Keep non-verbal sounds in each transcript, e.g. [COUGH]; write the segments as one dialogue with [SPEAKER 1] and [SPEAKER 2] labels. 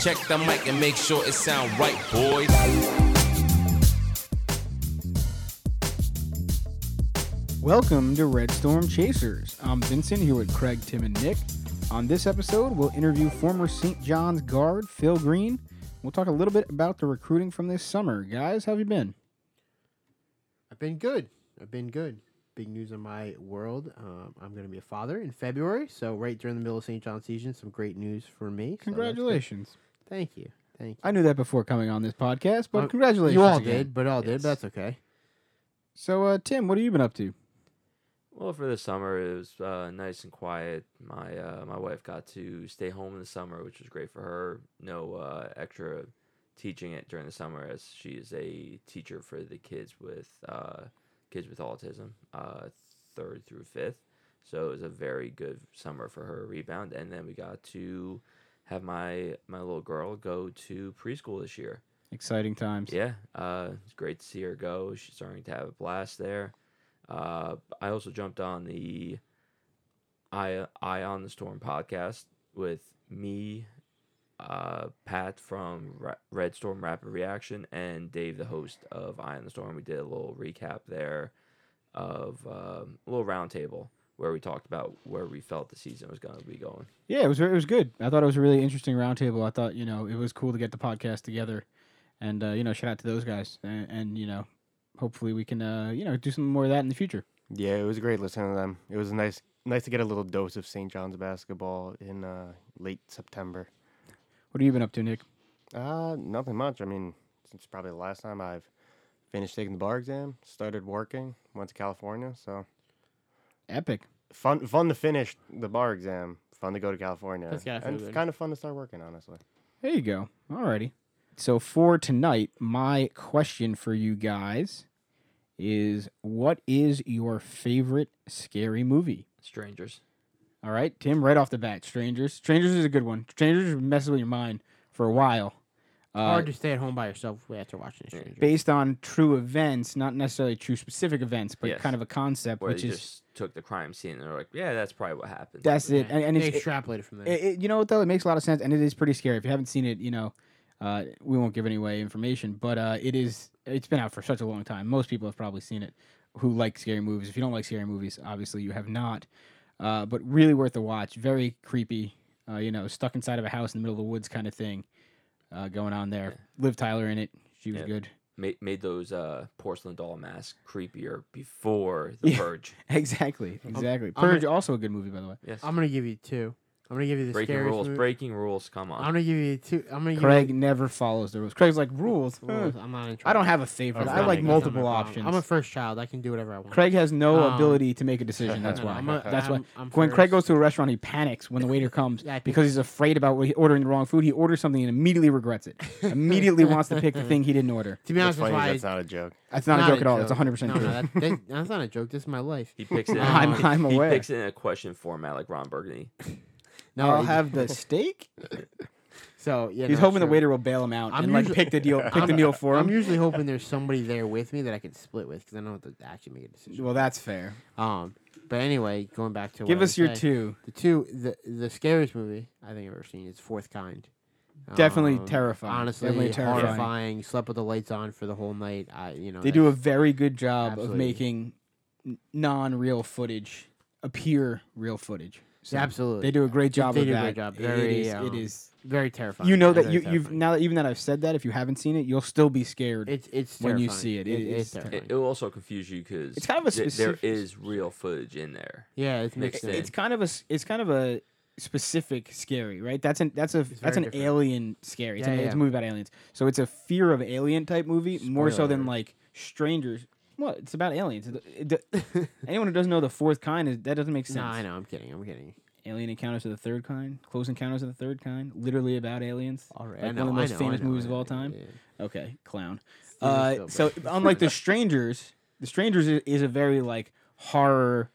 [SPEAKER 1] Check the mic and make sure it sound right, boys.
[SPEAKER 2] Welcome to Red Storm Chasers. I'm Vincent here with Craig, Tim, and Nick. On this episode, we'll interview former St. John's guard Phil Greene. We'll talk a little bit about the recruiting from this summer. Guys, how have you been?
[SPEAKER 3] I've been good. I've been good. Big news in my world. Um, I'm going to be a father in February, so right during the middle of St. John's season, some great news for me. so.
[SPEAKER 2] Congratulations.
[SPEAKER 3] Thank you. Thank you.
[SPEAKER 2] I knew that before coming on this podcast, but
[SPEAKER 3] Uh,
[SPEAKER 2] congratulations.
[SPEAKER 3] You all
[SPEAKER 2] again.
[SPEAKER 3] did, but all did.
[SPEAKER 4] Yes.
[SPEAKER 3] But that's okay.
[SPEAKER 2] So, uh, Tim, what have you been up to?
[SPEAKER 4] Well, for the summer, it was uh, nice and quiet. My uh, my wife got to stay home in the summer, which was great for her. No uh, extra teaching it during the summer, as she is a teacher for the kids with uh, kids with autism, uh, third through fifth. So it was a very good summer for her rebound. And then we got to have my my little girl go to preschool this year.
[SPEAKER 2] Exciting times.
[SPEAKER 4] Yeah, uh, it's great to see her go. She's starting to have a blast there. Uh, I also jumped on the Eye, Eye on the Storm podcast with me, uh, Pat from Ra- Red Storm Rapid Reaction, and Dave, the host of Eye on the Storm. We did a little recap there of um, a little roundtable where we talked about where we felt the season was going to be going.
[SPEAKER 2] Yeah, it was it was good. I thought it was a really interesting roundtable. I thought you know it was cool to get the podcast together, and uh, you know shout out to those guys, and, and you know hopefully we can uh, you know do some more of that in the future.
[SPEAKER 5] Yeah, it was great listening to them. It was nice, nice to get a little dose of St. John's basketball in uh, late September.
[SPEAKER 2] What have you been up to, Nick?
[SPEAKER 5] Uh, nothing much. I mean, since probably the last time I've finished taking the bar exam, started working, went to California. So
[SPEAKER 2] Epic.
[SPEAKER 5] fun, fun to finish the bar exam. Fun to go to California.
[SPEAKER 3] That's gotta feel
[SPEAKER 5] and
[SPEAKER 3] good.
[SPEAKER 5] kind of fun to start working, honestly.
[SPEAKER 2] There you go. Alrighty. So for tonight, my question for you guys is what is your favorite scary movie?
[SPEAKER 4] Strangers.
[SPEAKER 2] All right, Tim, right off the bat, Strangers. Strangers is a good one. Strangers messes with your mind for a while. Uh,
[SPEAKER 3] Hard to stay at home by yourself after watching The Stranger.
[SPEAKER 2] based on true events, not necessarily true specific events, but
[SPEAKER 4] Yes.
[SPEAKER 2] kind of a concept,
[SPEAKER 4] Where
[SPEAKER 2] which
[SPEAKER 4] they
[SPEAKER 2] is
[SPEAKER 4] just took the crime scene and they're like, yeah, that's probably what happened.
[SPEAKER 2] that's it. And, and
[SPEAKER 3] they
[SPEAKER 2] it's, it-
[SPEAKER 3] extrapolated from there.
[SPEAKER 2] It, it- you know what though? It makes a lot of sense, and it is pretty scary. If you haven't seen it, you know, uh, we won't give any away information, but uh, it is. It's been out for such a long time. Most people have probably seen it who like scary movies. If you don't like scary movies, obviously you have not. Uh, but really worth a watch. Very creepy. Uh, you know, stuck inside of a house in the middle of the woods kind of thing uh, going on there. Liv Tyler in it. She was
[SPEAKER 4] Yeah.
[SPEAKER 2] good.
[SPEAKER 4] made, made those uh, porcelain doll masks creepier before the
[SPEAKER 2] Yeah.
[SPEAKER 4] purge. [LAUGHS]
[SPEAKER 2] Exactly. [LAUGHS] Exactly.
[SPEAKER 3] I'm gonna-
[SPEAKER 2] Purge also a good movie, by the way.
[SPEAKER 4] Yes.
[SPEAKER 3] I'm gonna give you two. I'm gonna give you the
[SPEAKER 4] breaking
[SPEAKER 3] scariest
[SPEAKER 4] rules.
[SPEAKER 3] movie.
[SPEAKER 4] Breaking rules. Come on.
[SPEAKER 3] I'm gonna give you two. I'm gonna give
[SPEAKER 2] Craig
[SPEAKER 3] you
[SPEAKER 2] never follows the rules. Craig's like rules.
[SPEAKER 3] rules. I'm not in
[SPEAKER 2] I don't have a favorite. I like
[SPEAKER 3] my- that's not
[SPEAKER 2] multiple
[SPEAKER 3] my problem.
[SPEAKER 2] options.
[SPEAKER 3] I'm a first child. I can do whatever I want.
[SPEAKER 2] Craig has no
[SPEAKER 3] Um,
[SPEAKER 2] ability to make a decision. That's
[SPEAKER 3] No, [LAUGHS] no,
[SPEAKER 2] why.
[SPEAKER 3] I'm a-
[SPEAKER 2] That's why.
[SPEAKER 3] I'm- I'm
[SPEAKER 2] when Craig goes to a restaurant, he panics when the waiter [LAUGHS] comes
[SPEAKER 3] Yeah,
[SPEAKER 2] because he's afraid about ordering the wrong food. He orders something and immediately regrets it. [LAUGHS] immediately wants to pick the thing he didn't order.
[SPEAKER 3] To be honest, that's
[SPEAKER 5] funny that's not a joke.
[SPEAKER 2] That's not, a joke at all. That's 100 percent true.
[SPEAKER 3] No, that, that, that's not a joke. This is my life.
[SPEAKER 4] he picks it.
[SPEAKER 2] I'm-
[SPEAKER 4] he-
[SPEAKER 2] I'm
[SPEAKER 4] he picks it in a question format like Ron Burgundy.
[SPEAKER 3] No,
[SPEAKER 2] I'll have the [LAUGHS] steak.
[SPEAKER 3] So yeah,
[SPEAKER 2] He's
[SPEAKER 3] no,
[SPEAKER 2] hoping the
[SPEAKER 3] sure.
[SPEAKER 2] waiter will bail him out
[SPEAKER 3] I'm
[SPEAKER 2] and like pick the deal, pick the
[SPEAKER 3] I'm-
[SPEAKER 2] meal for him.
[SPEAKER 3] I'm usually hoping there's somebody there with me that I can split with because I don't have to actually make a decision.
[SPEAKER 2] Well, that's fair.
[SPEAKER 3] Um, but anyway, going back to
[SPEAKER 2] Give
[SPEAKER 3] what
[SPEAKER 2] us
[SPEAKER 3] was
[SPEAKER 2] your
[SPEAKER 3] saying,
[SPEAKER 2] two.
[SPEAKER 3] The two, the the scariest movie I think I've ever seen is Fourth Kind.
[SPEAKER 2] Definitely
[SPEAKER 3] Um,
[SPEAKER 2] terrifying.
[SPEAKER 3] Honestly,
[SPEAKER 2] Definitely terrifying.
[SPEAKER 3] horrifying. Slept with the lights on for the whole night. I, you know,
[SPEAKER 2] They do a very good job of making non-real footage appear real footage. So
[SPEAKER 3] absolutely.
[SPEAKER 2] They do a great job
[SPEAKER 3] They
[SPEAKER 2] of
[SPEAKER 3] do a great job.
[SPEAKER 2] It-
[SPEAKER 3] Very,
[SPEAKER 2] it is.
[SPEAKER 3] um,
[SPEAKER 2] it is
[SPEAKER 3] very terrifying.
[SPEAKER 2] you know that
[SPEAKER 3] Very
[SPEAKER 2] you, you've now that even that I've said that, if you haven't seen it, you'll still be scared.
[SPEAKER 3] It's it's
[SPEAKER 2] when you see it, it
[SPEAKER 3] it
[SPEAKER 2] is
[SPEAKER 3] is terrifying.
[SPEAKER 4] It, it will also confuse you because
[SPEAKER 2] It's kind of a
[SPEAKER 4] there
[SPEAKER 2] specific-
[SPEAKER 4] is real footage in there.
[SPEAKER 3] yeah, it's
[SPEAKER 4] mixed
[SPEAKER 3] mixed
[SPEAKER 4] in.
[SPEAKER 3] in.
[SPEAKER 2] it's kind of a s- it's kind of a specific scary, right? That's an that's a that's an
[SPEAKER 3] different.
[SPEAKER 2] alien scary. It's,
[SPEAKER 3] Yeah,
[SPEAKER 2] a, it's a movie about aliens, so it's a fear of alien type movie more so than like strangers. Well, it's about aliens. It- it- [LAUGHS] anyone who doesn't know the fourth kind is that doesn't make sense.
[SPEAKER 3] no, I know. I'm kidding. I'm kidding.
[SPEAKER 2] Alien Encounters of the Third Kind, Close Encounters of the Third Kind, literally about aliens.
[SPEAKER 3] All right,
[SPEAKER 2] Like
[SPEAKER 3] know,
[SPEAKER 2] one of the most
[SPEAKER 3] know,
[SPEAKER 2] famous
[SPEAKER 3] know,
[SPEAKER 2] movies of all time.
[SPEAKER 3] yeah.
[SPEAKER 2] Okay, clown. Uh, so unlike the Strangers, the Strangers is, is a very like horror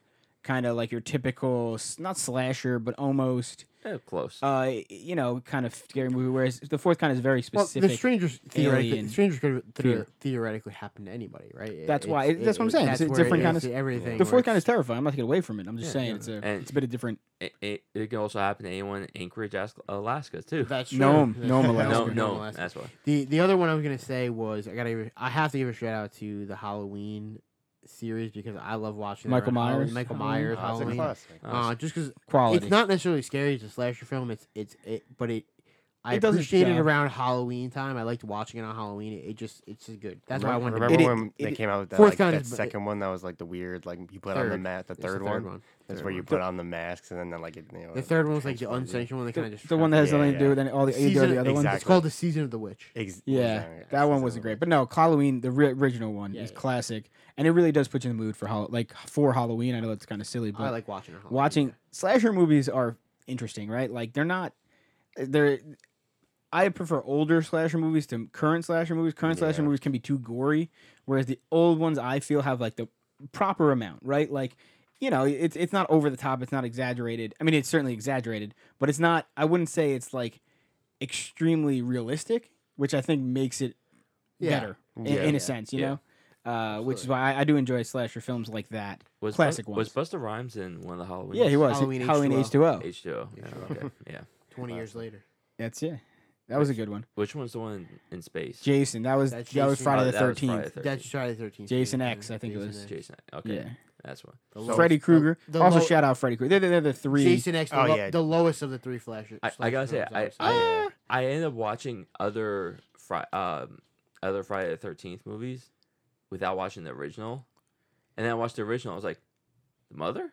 [SPEAKER 2] kind of like your typical not slasher, but almost
[SPEAKER 4] Yeah, close.
[SPEAKER 2] uh you know kind of scary movie. Whereas the fourth kind is very
[SPEAKER 6] Well,
[SPEAKER 2] specific.
[SPEAKER 6] the strangers theoretically,
[SPEAKER 2] alien
[SPEAKER 6] strangers could
[SPEAKER 2] feel.
[SPEAKER 6] theor- theoretically happen to anybody, right?
[SPEAKER 2] That's
[SPEAKER 6] It's-
[SPEAKER 2] why- it- that's what I'm saying. It's a different
[SPEAKER 6] it
[SPEAKER 2] kind
[SPEAKER 6] is
[SPEAKER 2] of-
[SPEAKER 6] everything.
[SPEAKER 2] the
[SPEAKER 6] where
[SPEAKER 2] fourth kind is terrifying. I'm not taking away from it. I'm just
[SPEAKER 6] Yeah,
[SPEAKER 2] saying
[SPEAKER 6] yeah.
[SPEAKER 2] it's a
[SPEAKER 4] And-
[SPEAKER 2] it's a bit of different.
[SPEAKER 4] it, it, it can also happen to anyone in Anchorage, Alaska, too.
[SPEAKER 6] That's true.
[SPEAKER 2] Nome-
[SPEAKER 6] That's Nome.
[SPEAKER 2] Alaska.
[SPEAKER 4] no, no, that's why.
[SPEAKER 6] The the other one I was gonna say was I gotta give- I have to give a shout out to the Halloween series because I love watching
[SPEAKER 2] Michael
[SPEAKER 6] around
[SPEAKER 2] Myers?
[SPEAKER 6] Michael Myers
[SPEAKER 5] Oh, it's a
[SPEAKER 6] Halloween.
[SPEAKER 5] classic.
[SPEAKER 6] Uh, just because
[SPEAKER 2] Quality.
[SPEAKER 6] it's not necessarily scary, it's a slasher film. It's it's it, but it. I
[SPEAKER 2] It does its
[SPEAKER 6] appreciate it around Halloween time. I liked watching it on Halloween. It, it just it's just good. That's why I wanted
[SPEAKER 5] Remember
[SPEAKER 6] to
[SPEAKER 5] when
[SPEAKER 2] it-
[SPEAKER 5] they
[SPEAKER 2] it-
[SPEAKER 5] came out with that, like,
[SPEAKER 6] kind
[SPEAKER 5] that
[SPEAKER 6] is-
[SPEAKER 5] second one that was like the weird, like you put on the
[SPEAKER 6] Third.
[SPEAKER 5] mat, the
[SPEAKER 6] the
[SPEAKER 5] third,
[SPEAKER 6] third
[SPEAKER 5] one.
[SPEAKER 6] one.
[SPEAKER 5] That's
[SPEAKER 6] Third
[SPEAKER 5] where you
[SPEAKER 6] one.
[SPEAKER 5] put on the masks and then, then like it, you know.
[SPEAKER 6] The third one was like the
[SPEAKER 5] transforms
[SPEAKER 6] unsanctioned one that kind of
[SPEAKER 2] the,
[SPEAKER 6] just
[SPEAKER 2] the one that has
[SPEAKER 5] Yeah,
[SPEAKER 2] nothing to do with any, all the, either
[SPEAKER 6] Season-
[SPEAKER 2] of the other ones.
[SPEAKER 6] It's called the season of the witch.
[SPEAKER 5] Ex-
[SPEAKER 2] Yeah,
[SPEAKER 5] exactly,
[SPEAKER 2] that one wasn't great. But no, Halloween, the ri- original one,
[SPEAKER 6] Yeah,
[SPEAKER 2] is
[SPEAKER 6] yeah.
[SPEAKER 2] classic, and it really does put you in the mood for Hall- like for Halloween. I know it's kind of silly, but
[SPEAKER 6] I like watching it. on Halloween,
[SPEAKER 2] watching slasher movies are interesting, right? Like they're not they're I prefer older slasher movies to current slasher movies. Current slasher movies can be too gory, whereas the old ones I feel have like the proper amount, right? Like you know, it's it's not over the top, it's not exaggerated. I mean, it's certainly exaggerated, but it's not. I wouldn't say it's like extremely realistic, which I think makes it
[SPEAKER 6] Yeah.
[SPEAKER 2] better in,
[SPEAKER 5] Yeah.
[SPEAKER 2] in
[SPEAKER 5] Yeah.
[SPEAKER 2] a sense, you
[SPEAKER 4] Yeah.
[SPEAKER 2] know. Uh, which is why I, I do enjoy slasher films like that.
[SPEAKER 4] Was
[SPEAKER 2] Classic
[SPEAKER 4] Bus-
[SPEAKER 2] ones.
[SPEAKER 4] Was Busta Rhymes in one of the Halloween?
[SPEAKER 2] Yeah, he was
[SPEAKER 6] Halloween
[SPEAKER 2] Halloween,
[SPEAKER 6] H2O.
[SPEAKER 2] H2O.
[SPEAKER 4] H2O. Yeah, okay. Yeah.
[SPEAKER 6] Twenty years later.
[SPEAKER 2] That's yeah. That was a good one.
[SPEAKER 4] Which one's the one in space?
[SPEAKER 2] Jason. That was
[SPEAKER 6] That's
[SPEAKER 2] that was
[SPEAKER 6] Jason.
[SPEAKER 2] Friday
[SPEAKER 4] Oh,
[SPEAKER 2] the
[SPEAKER 4] that was Friday
[SPEAKER 2] Thirteenth.
[SPEAKER 4] the
[SPEAKER 6] That's Friday the Thirteenth.
[SPEAKER 2] Jason X, I think it was.
[SPEAKER 4] Jason. Okay.
[SPEAKER 2] Yeah.
[SPEAKER 4] That's one.
[SPEAKER 2] Freddy Krueger.
[SPEAKER 6] The, the
[SPEAKER 2] also,
[SPEAKER 6] low-
[SPEAKER 2] shout out Freddy Krueger. They're, they're, they're the three.
[SPEAKER 6] Jason X, the,
[SPEAKER 5] Oh,
[SPEAKER 6] lo-
[SPEAKER 5] yeah.
[SPEAKER 6] the lowest of the three flasher.
[SPEAKER 4] I, I gotta say,
[SPEAKER 6] films,
[SPEAKER 4] I,
[SPEAKER 6] would.
[SPEAKER 4] I, I ended up watching other Fri- um, other Friday the Thirteenth movies without watching the original, and then I watched the original. I was like, the mother.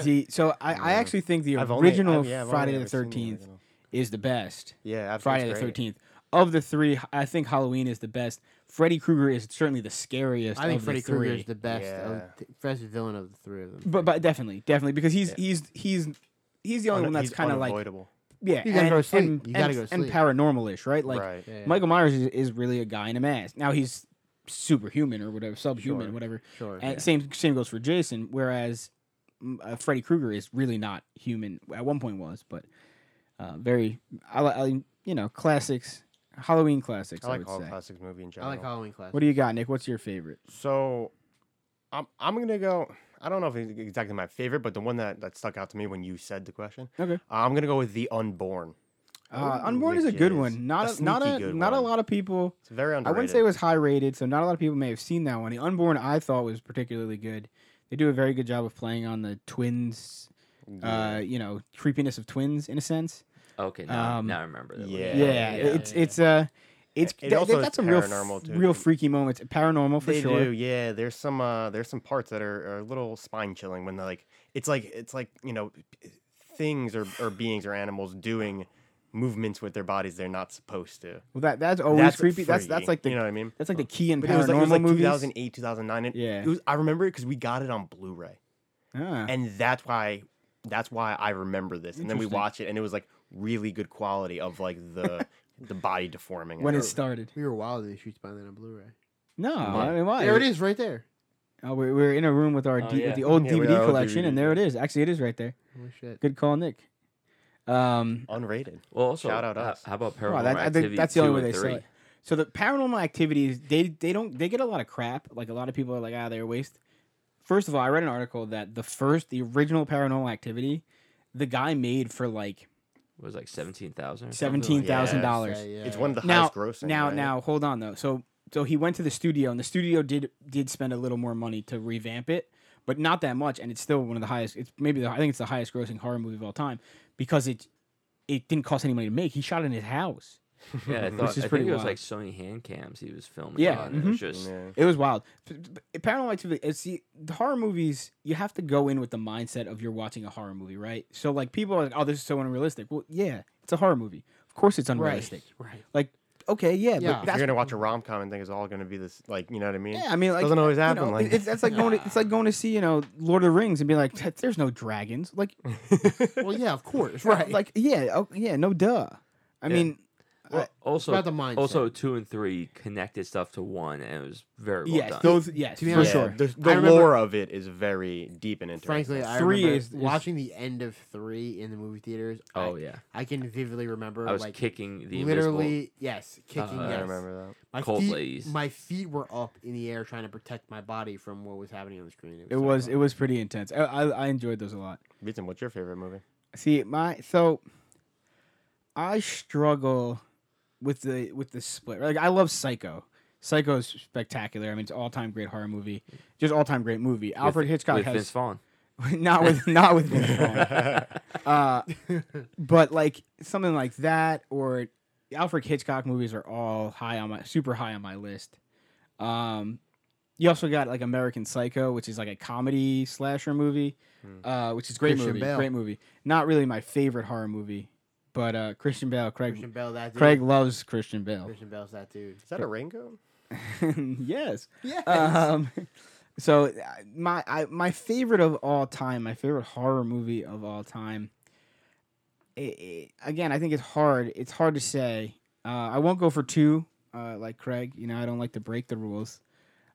[SPEAKER 2] See, so I, I actually think the
[SPEAKER 5] I've only-
[SPEAKER 2] original
[SPEAKER 5] I've- yeah, I've only
[SPEAKER 2] Friday the
[SPEAKER 5] ever seen
[SPEAKER 2] Thirteenth
[SPEAKER 5] original.
[SPEAKER 2] Is the best.
[SPEAKER 5] Yeah, that's
[SPEAKER 2] Friday the. Thirteenth of the three, I think Halloween is the best. Freddy Krueger is certainly the scariest.
[SPEAKER 6] I think
[SPEAKER 2] of
[SPEAKER 6] Freddy. Krueger is the best,
[SPEAKER 5] Yeah.
[SPEAKER 6] of the best villain of the three of them.
[SPEAKER 2] But but definitely, definitely because he's
[SPEAKER 5] Yeah.
[SPEAKER 2] he's he's he's the only
[SPEAKER 5] Un-
[SPEAKER 2] one that's kind of like
[SPEAKER 5] unavoidable.
[SPEAKER 2] yeah,
[SPEAKER 6] You gotta
[SPEAKER 2] and,
[SPEAKER 6] go to sleep.
[SPEAKER 2] and,
[SPEAKER 6] You gotta
[SPEAKER 2] and,
[SPEAKER 6] go to
[SPEAKER 2] and
[SPEAKER 6] sleep.
[SPEAKER 2] paranormal-ish, right? Like
[SPEAKER 5] right.
[SPEAKER 6] Yeah.
[SPEAKER 2] Michael Myers is, is really a guy in a mask. Now he's superhuman or whatever, subhuman,
[SPEAKER 6] Sure.
[SPEAKER 2] whatever.
[SPEAKER 6] Sure.
[SPEAKER 2] And
[SPEAKER 6] yeah.
[SPEAKER 2] same same goes for Jason. Whereas mm, uh, Freddy Krueger is really not human. At one point was, but uh, very I, li- I you know classics, Halloween classics.
[SPEAKER 5] I
[SPEAKER 2] I,
[SPEAKER 5] like
[SPEAKER 2] would
[SPEAKER 5] all
[SPEAKER 2] say.
[SPEAKER 5] classics movie in general.
[SPEAKER 6] I like Halloween classics.
[SPEAKER 2] What do you got, Nick? What's your favorite?
[SPEAKER 5] So, I'm I'm gonna go. I don't know if it's exactly my favorite, but the one that, that stuck out to me when you said the question,
[SPEAKER 2] Okay,
[SPEAKER 5] I'm gonna go with the Unborn.
[SPEAKER 2] uh, Unborn is a good
[SPEAKER 5] is
[SPEAKER 2] one. Not
[SPEAKER 5] a
[SPEAKER 2] a, not a
[SPEAKER 5] good
[SPEAKER 2] not a lot of people.
[SPEAKER 5] It's very underrated.
[SPEAKER 2] I wouldn't say it was high rated, so not a lot of people may have seen that one. The Unborn I thought was particularly good. They do a very good job of playing on the twins,
[SPEAKER 5] Yeah.
[SPEAKER 2] uh, you know, creepiness of twins in a sense.
[SPEAKER 4] Okay, now,
[SPEAKER 2] Um,
[SPEAKER 4] now I remember that.
[SPEAKER 5] yeah.
[SPEAKER 2] Yeah,
[SPEAKER 5] yeah,
[SPEAKER 2] it's
[SPEAKER 6] yeah.
[SPEAKER 2] it's uh it's
[SPEAKER 5] It
[SPEAKER 2] they, they
[SPEAKER 5] also
[SPEAKER 2] got some real
[SPEAKER 5] paranormal,
[SPEAKER 2] f-
[SPEAKER 5] too.
[SPEAKER 2] real freaky moments. Paranormal for
[SPEAKER 5] they
[SPEAKER 2] sure.
[SPEAKER 5] do, yeah. There's some uh there's some parts that are, are a little spine chilling when they're like it's like it's like you know things or, or beings or animals doing movements with their bodies they're not supposed to.
[SPEAKER 2] Well, that that's always
[SPEAKER 5] that's
[SPEAKER 2] creepy. That's that's like the
[SPEAKER 5] you know what I mean.
[SPEAKER 2] that's like the key in
[SPEAKER 5] But it was like, it
[SPEAKER 2] paranormal
[SPEAKER 5] was like
[SPEAKER 2] movies.
[SPEAKER 5] 2008, 2009. And
[SPEAKER 2] Yeah.
[SPEAKER 5] it was. I remember it because we got it on Blu-ray,
[SPEAKER 2] Ah.
[SPEAKER 5] and that's why that's why I remember this. And then we
[SPEAKER 2] Interesting.
[SPEAKER 5] watch it, and it was like really good quality of like the [LAUGHS] the body deforming.
[SPEAKER 2] when
[SPEAKER 5] and
[SPEAKER 2] it started.
[SPEAKER 6] We were wild they shoots by that on Blu-ray.
[SPEAKER 2] No, I mean why?
[SPEAKER 6] There it is, right there.
[SPEAKER 2] Oh, we're, we're in a room with our
[SPEAKER 4] Oh,
[SPEAKER 2] D,
[SPEAKER 4] yeah.
[SPEAKER 2] with the old
[SPEAKER 5] Yeah, with
[SPEAKER 2] DVD
[SPEAKER 5] our old
[SPEAKER 2] collection, and there it is. Actually, it is right there.
[SPEAKER 6] Oh shit.
[SPEAKER 2] Good call, Nick. Um,
[SPEAKER 5] unrated.
[SPEAKER 4] Well, also,
[SPEAKER 5] Shout out
[SPEAKER 4] uh,
[SPEAKER 5] us.
[SPEAKER 4] how about Paranormal
[SPEAKER 2] Well, that- I think
[SPEAKER 4] Activity
[SPEAKER 2] that's the only
[SPEAKER 4] 2
[SPEAKER 2] way
[SPEAKER 4] and
[SPEAKER 2] they
[SPEAKER 4] 3?
[SPEAKER 2] it. so the paranormal activities, they they don't they get a lot of crap. Like a lot of people are like, ah, they're a waste. First of all, I read an article that the first, the original paranormal activity, the guy made for like
[SPEAKER 4] It was like 17,000
[SPEAKER 2] seventeen thousand dollars.
[SPEAKER 5] It's one of the
[SPEAKER 2] now,
[SPEAKER 5] highest grossing.
[SPEAKER 2] now,
[SPEAKER 5] right?
[SPEAKER 2] now, hold on though. So, so he went to the studio, and the studio did did spend a little more money to revamp it, but not that much, and it's still one of the highest. It's maybe the, I think it's the highest grossing horror movie of all time because it it didn't cost any money to make. He shot it in his house. [LAUGHS]
[SPEAKER 4] Yeah, I
[SPEAKER 2] Which is
[SPEAKER 4] I
[SPEAKER 2] pretty
[SPEAKER 4] think it was
[SPEAKER 2] wild.
[SPEAKER 4] like Sony hand cams he was filming.
[SPEAKER 2] Yeah,
[SPEAKER 4] on. It was
[SPEAKER 2] mhm.
[SPEAKER 4] just
[SPEAKER 5] Yeah.
[SPEAKER 2] It was wild. P- p- Paranormal Activity. It's see the horror movies. You have to go in with the mindset of you're watching a horror movie, right? So like people are like, "Oh, this is so unrealistic." Well, yeah, it's a horror movie. Of course, it's unrealistic.
[SPEAKER 6] Right.
[SPEAKER 2] Like, okay, yeah,
[SPEAKER 6] Yeah.
[SPEAKER 2] but
[SPEAKER 6] If
[SPEAKER 5] If
[SPEAKER 2] that's
[SPEAKER 5] you're gonna watch a rom com and think it's all gonna be this, like you know what I mean?
[SPEAKER 2] Yeah, I mean, like
[SPEAKER 5] Doesn't always
[SPEAKER 2] you
[SPEAKER 5] happen
[SPEAKER 2] know,
[SPEAKER 5] like
[SPEAKER 2] it's, that's like going. To, it's like going to see, you know, Lord of the Rings and be like, "Th- "There's no dragons." Like, [LAUGHS]
[SPEAKER 6] Well, yeah, of course. [LAUGHS] Right.
[SPEAKER 2] like, yeah, oh, yeah, no, duh. I
[SPEAKER 4] Yeah.
[SPEAKER 2] mean,
[SPEAKER 4] Well, also,
[SPEAKER 3] about the mindset.
[SPEAKER 4] also two and three connected stuff to one, and it was very well
[SPEAKER 2] yes,
[SPEAKER 4] done.
[SPEAKER 2] those yes
[SPEAKER 3] To be
[SPEAKER 2] for
[SPEAKER 3] honest,
[SPEAKER 2] sure.
[SPEAKER 5] The, the
[SPEAKER 3] remember-
[SPEAKER 5] lore of it is very deep and interesting.
[SPEAKER 3] Frankly, I
[SPEAKER 2] Three
[SPEAKER 3] remember
[SPEAKER 2] is- is-
[SPEAKER 3] watching the end of three in the movie theaters.
[SPEAKER 4] oh
[SPEAKER 3] I,
[SPEAKER 4] yeah,
[SPEAKER 3] I can vividly remember
[SPEAKER 4] I was
[SPEAKER 3] like
[SPEAKER 4] kicking the
[SPEAKER 3] literally yes, kicking.
[SPEAKER 4] Uh,
[SPEAKER 3] yes.
[SPEAKER 5] I remember that.
[SPEAKER 3] My
[SPEAKER 4] cold
[SPEAKER 3] feet,
[SPEAKER 4] ladies.
[SPEAKER 3] my feet were up in the air trying to protect my body from what was happening on the screen.
[SPEAKER 2] it was it
[SPEAKER 3] terrifying.
[SPEAKER 2] was pretty intense. I, I I enjoyed those a lot.
[SPEAKER 5] Beaton, what's your favorite movie?
[SPEAKER 2] See, my so I struggle with the with the split. Like I love Psycho. Psycho is spectacular. I mean, it's all time great horror movie. Just all time great movie.
[SPEAKER 4] with-
[SPEAKER 2] Alfred Hitchcock
[SPEAKER 4] with
[SPEAKER 2] has
[SPEAKER 4] Vince Vaughn. [LAUGHS]
[SPEAKER 2] not with not with Vince [LAUGHS] Vaughn. Uh, but like something like that or Alfred Hitchcock movies are all high on my super high on my list. Um, you also got like American Psycho, which is like a comedy slasher movie,
[SPEAKER 5] Hmm.
[SPEAKER 2] uh, which is great
[SPEAKER 3] Christian
[SPEAKER 2] movie,
[SPEAKER 3] Bale.
[SPEAKER 2] great movie. Not really my favorite horror movie, but uh, Christian Bale, Craig,
[SPEAKER 3] Christian Bale. That dude.
[SPEAKER 2] Craig loves Christian Bale.
[SPEAKER 3] Christian Bale's that dude.
[SPEAKER 5] Is that a raincoat? [LAUGHS]
[SPEAKER 2] yes.
[SPEAKER 3] Yes.
[SPEAKER 2] Um, so uh, my I, my favorite of all time, my favorite horror movie of all time. i i again, I think it's hard. It's hard to say. Uh, I won't go for two, uh, like Craig. You know, I don't like to break the rules.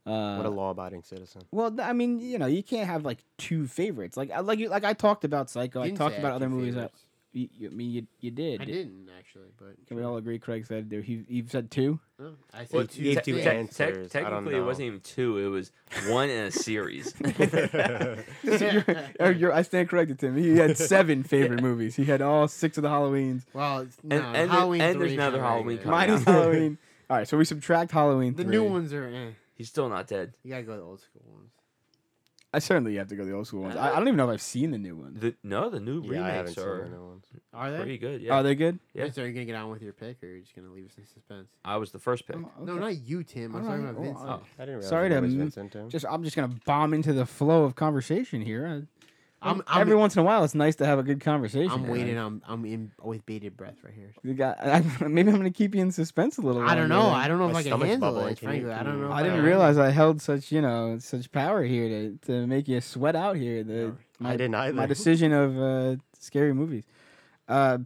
[SPEAKER 2] Uh,
[SPEAKER 5] what a law-abiding citizen.
[SPEAKER 2] well, I mean, you know, you can't have like two favorites. Like, like, you, like I talked about Psycho. I talked about other movies.
[SPEAKER 3] Favorites.
[SPEAKER 2] You, you, I mean, you, you did.
[SPEAKER 3] I didn't actually, but
[SPEAKER 2] Can we all agree? Craig said there- he he said two.
[SPEAKER 3] No, I said
[SPEAKER 4] Well,
[SPEAKER 3] two.
[SPEAKER 5] gave
[SPEAKER 4] te-
[SPEAKER 5] two
[SPEAKER 4] te-
[SPEAKER 3] things.
[SPEAKER 5] answers. I don't
[SPEAKER 4] technically, it wasn't even two. It was one in a series. [LAUGHS] [LAUGHS]
[SPEAKER 2] You're- uh, you're- I stand corrected, Tim. He had seven favorite movies. He had all six of the Halloweens.
[SPEAKER 3] Well, it's- no,
[SPEAKER 4] and there-
[SPEAKER 3] Halloween
[SPEAKER 4] and there's
[SPEAKER 3] is
[SPEAKER 4] another
[SPEAKER 3] not very
[SPEAKER 4] Halloween coming
[SPEAKER 2] Mine is
[SPEAKER 4] out.
[SPEAKER 2] Halloween. All right, so we subtract Halloween.
[SPEAKER 3] The
[SPEAKER 2] three.
[SPEAKER 3] new ones are. Eh.
[SPEAKER 4] He's still not dead.
[SPEAKER 3] You gotta go with the old school ones.
[SPEAKER 2] I certainly have to go the old school ones. I, I don't even know if I've seen the new ones.
[SPEAKER 4] The, no, the new
[SPEAKER 5] yeah, I haven't
[SPEAKER 4] remakes
[SPEAKER 5] seen
[SPEAKER 4] are
[SPEAKER 5] the new ones.
[SPEAKER 3] Are they?
[SPEAKER 4] pretty good. Yeah,
[SPEAKER 2] Are they good?
[SPEAKER 4] Yeah.
[SPEAKER 3] So are you gonna get on with your pick, or are you just gonna leave us in suspense?
[SPEAKER 4] I was the first pick.
[SPEAKER 2] Oh,
[SPEAKER 3] No,
[SPEAKER 2] okay.
[SPEAKER 3] not you, Tim. I'm
[SPEAKER 2] All
[SPEAKER 3] talking
[SPEAKER 2] right,
[SPEAKER 3] about
[SPEAKER 2] well,
[SPEAKER 3] Vincent.
[SPEAKER 2] uh,
[SPEAKER 5] I didn't realize
[SPEAKER 2] Sorry
[SPEAKER 5] it
[SPEAKER 2] to
[SPEAKER 5] was
[SPEAKER 2] m-
[SPEAKER 5] Vincent too.
[SPEAKER 2] Just I'm just gonna bomb into the flow of conversation here. I-
[SPEAKER 3] I'm,
[SPEAKER 2] Every
[SPEAKER 3] I'm,
[SPEAKER 2] once in a while, it's nice to have a good conversation.
[SPEAKER 3] I'm
[SPEAKER 2] here.
[SPEAKER 3] waiting. I'm, I'm in with bated breath right here.
[SPEAKER 2] You got, I, [LAUGHS] maybe I'm gonna keep you in suspense a little.
[SPEAKER 3] I don't know.
[SPEAKER 2] then.
[SPEAKER 3] I don't know if I can
[SPEAKER 5] stomach's
[SPEAKER 3] handle
[SPEAKER 5] bubbling.
[SPEAKER 3] it. Frankly, I don't know.
[SPEAKER 2] I didn't
[SPEAKER 3] can.
[SPEAKER 2] realize I held such, you know, such power here to, to make you sweat out here. The, my,
[SPEAKER 5] I didn't either.
[SPEAKER 2] my [LAUGHS] decision of uh, scary movies. Uh,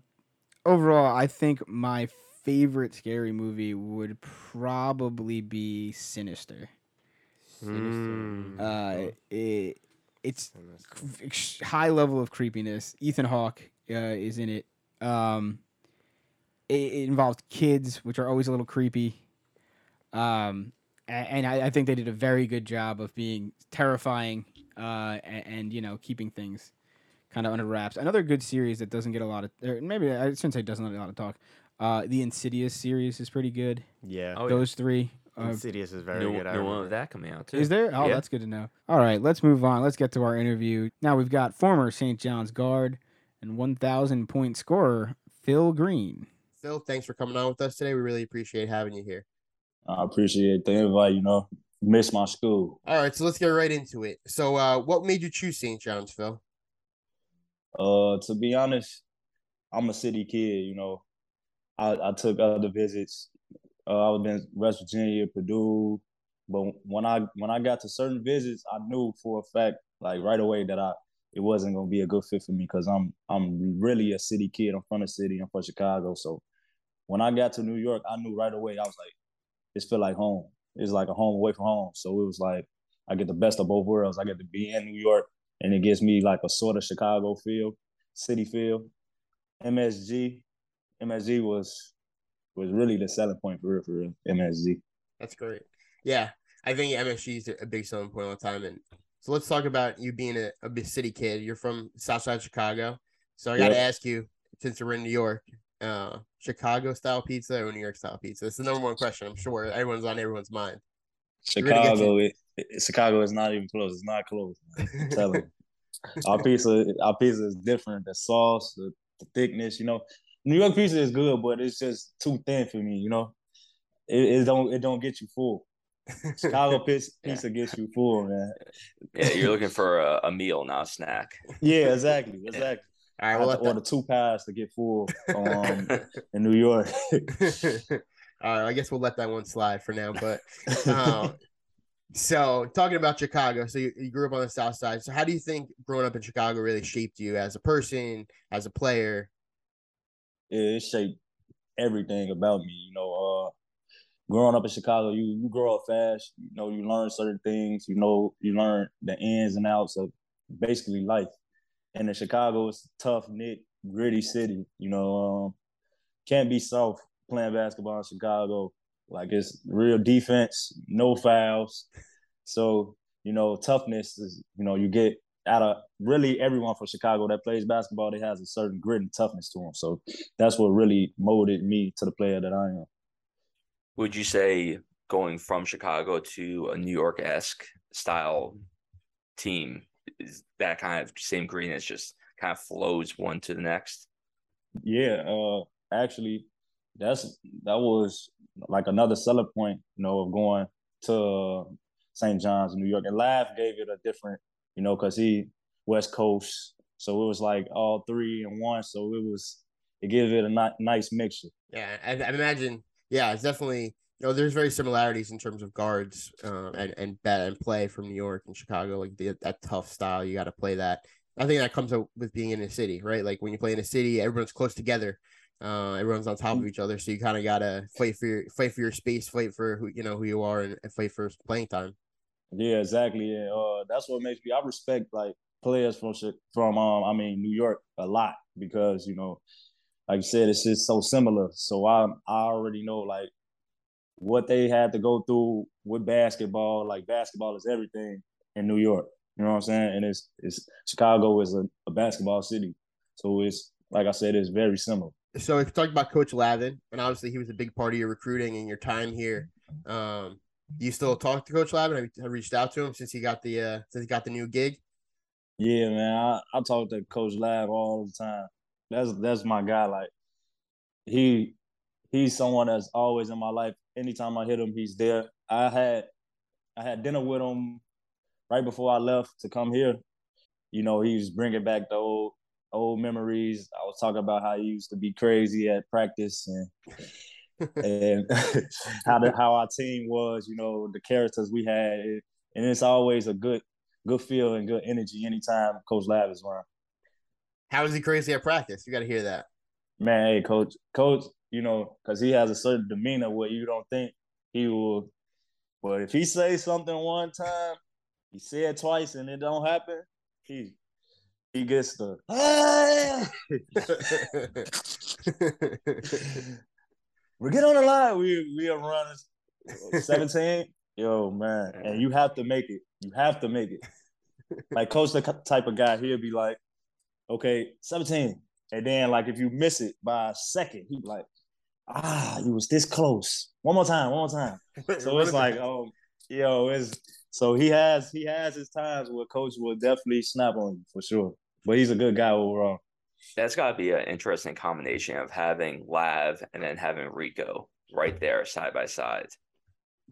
[SPEAKER 2] overall, I think my favorite scary movie would probably be Sinister.
[SPEAKER 5] Mm.
[SPEAKER 2] Uh, it, it's high level of creepiness. Ethan Hawke uh, is in it. Um, it, it involves kids, which are always a little creepy. Um, a- and I, I think they did a very good job of being terrifying uh, and, and you know keeping things kind of under wraps. Another good series that doesn't get a lot of, or maybe I shouldn't say doesn't get a lot of talk. Uh, the Insidious series is pretty good.
[SPEAKER 5] Yeah.
[SPEAKER 4] Oh, yeah.
[SPEAKER 2] Those three.
[SPEAKER 5] Insidious is very
[SPEAKER 4] new,
[SPEAKER 5] good. I
[SPEAKER 4] new one
[SPEAKER 5] remember.
[SPEAKER 4] of that coming out too.
[SPEAKER 2] is there? Oh,
[SPEAKER 4] Yeah.
[SPEAKER 2] that's good to know. All right, let's move on. Let's get to our interview. Now we've got former St. John's guard and 1,000 point scorer Phil Greene.
[SPEAKER 6] Phil, thanks for coming on with us today. We really appreciate having you here.
[SPEAKER 7] I appreciate the invite. You know, miss my school.
[SPEAKER 6] All right, so let's get right into it. So, uh, what made you choose St. John's, Phil?
[SPEAKER 7] Uh, to be honest, I'm a city kid. You know, I, I took other visits. Uh, I was in West Virginia, Purdue, but when I when I got to certain visits, I knew for a fact, like right away, that I it wasn't gonna be a good fit for me because I'm I'm really a city kid. I'm from the city. I'm from Chicago. So when I got to New York, I knew right away. I was like, this feel like home. It's like a home away from home. So it was like I get the best of both worlds. I get to be in New York, and it gives me like a sort of Chicago feel, city feel. MSG, MSG was was really the selling point for real, for real. MSG.
[SPEAKER 6] That's great. Yeah, I think MSG is a big selling point all the time. And so let's talk about you being a, a big city kid. You're from Southside Chicago. So I got to
[SPEAKER 7] Yep.
[SPEAKER 6] ask you, since we're in New York, uh, Chicago style pizza or New York style pizza? It's the number one question. I'm sure everyone's on everyone's mind.
[SPEAKER 7] Chicago, it, it- Chicago is not even close. It's not close. [LAUGHS] telling you. Our pizza, our pizza is different. The sauce, the, the thickness, you know. New York pizza is good, but it's just too thin for me, you know. It, it don't it don't get you full. [LAUGHS] Chicago pizza,
[SPEAKER 4] Yeah.
[SPEAKER 7] pizza gets you full, man.
[SPEAKER 4] Yeah, you're looking for a, a meal, not a snack.
[SPEAKER 7] Yeah, exactly, exactly.
[SPEAKER 6] All right,
[SPEAKER 7] I
[SPEAKER 6] well,
[SPEAKER 7] have to
[SPEAKER 6] let
[SPEAKER 7] order two pies to get full um, [LAUGHS] in New York.
[SPEAKER 6] All right, I guess we'll let that one slide for now. But um, so talking about Chicago, so you, you grew up on the South Side. So how do you think growing up in Chicago really shaped you as a person, as a player?
[SPEAKER 7] It shaped everything about me. You know, uh, growing up in Chicago, you you grow up fast. You know, you learn certain things. You know, you learn the ins and outs of basically life. And in Chicago, it's a tough knit, gritty city. You know, um, can't be soft playing basketball in Chicago. Like it's real defense, no fouls. So you know, toughness is you know you get out of really everyone from Chicago that plays basketball. They has a certain grit and toughness to them. So that's what really molded me to the player that I am.
[SPEAKER 4] Would you say going from Chicago to a New York esque style team is that kind of same greenness just kind of flows one to the next?
[SPEAKER 7] Yeah, uh, actually, that's that was like another selling point, you know, of going to St. John's, New York. And Lav gave it a different, you know, because he West Coast, so it was like all three and one. So it was it gave it a ni- nice mixture.
[SPEAKER 6] Yeah, I, I imagine. Yeah, it's definitely. You know, there's very similarities in terms of guards uh, and and bat and play from New York and Chicago. Like the, that tough style, you got to play that. I think that comes up with being in a city, right? Like when you play in a city, everyone's close together. Uh, everyone's on top of each other, so you kind of gotta fight for your fight for your space, fight for who you know who you are, and, and fight for playing time.
[SPEAKER 7] Yeah, exactly. Yeah, uh, that's what makes me. I respect like players from from um, I mean New York a lot because you know, like you said, it's just so similar. So I I already know like what they had to go through with basketball. Like basketball is everything in New York. You know what I'm saying? And it's it's Chicago is a, a basketball city, so it's like I said, it's very similar
[SPEAKER 6] so we talked about Coach Lavin, and obviously he was a big part of your recruiting and your time here. Um, you still talk to Coach Lavin? Have reached out to him since he got the uh, since he got the new gig?
[SPEAKER 7] Yeah, man, I, I talk to Coach Lav all the time. That's that's my guy. Like he he's someone that's always in my life. Anytime I hit him, he's there. I had I had dinner with him right before I left to come here. You know, he was bringing back the old old memories. I was talking about how he used to be crazy at practice and and [LAUGHS] how the, [LAUGHS] how our team was, you know, the characters we had, and it's always a good good feel and good energy anytime Coach Lav is around.
[SPEAKER 6] How is he crazy at practice? You got to hear that.
[SPEAKER 7] Man, hey, Coach, Coach, you know, because he has a certain demeanor where you don't think he will. But if he says something one time, he said twice and it don't happen, he he gets the [LAUGHS] we get on the line. We we are running 17. Yo, man. And you have to make it. You have to make it. Like coach the type of guy, he'll be like, okay, 17. And then like if you miss it by a second, he'd be like, ah, you was this close. One more time, one more time. So [LAUGHS] it's like, oh, yo, it's so he has he has his times where coach will definitely snap on you for sure. But he's a good guy overall.
[SPEAKER 4] That's got to be an interesting combination of having Lav and then having Rico right there side by side.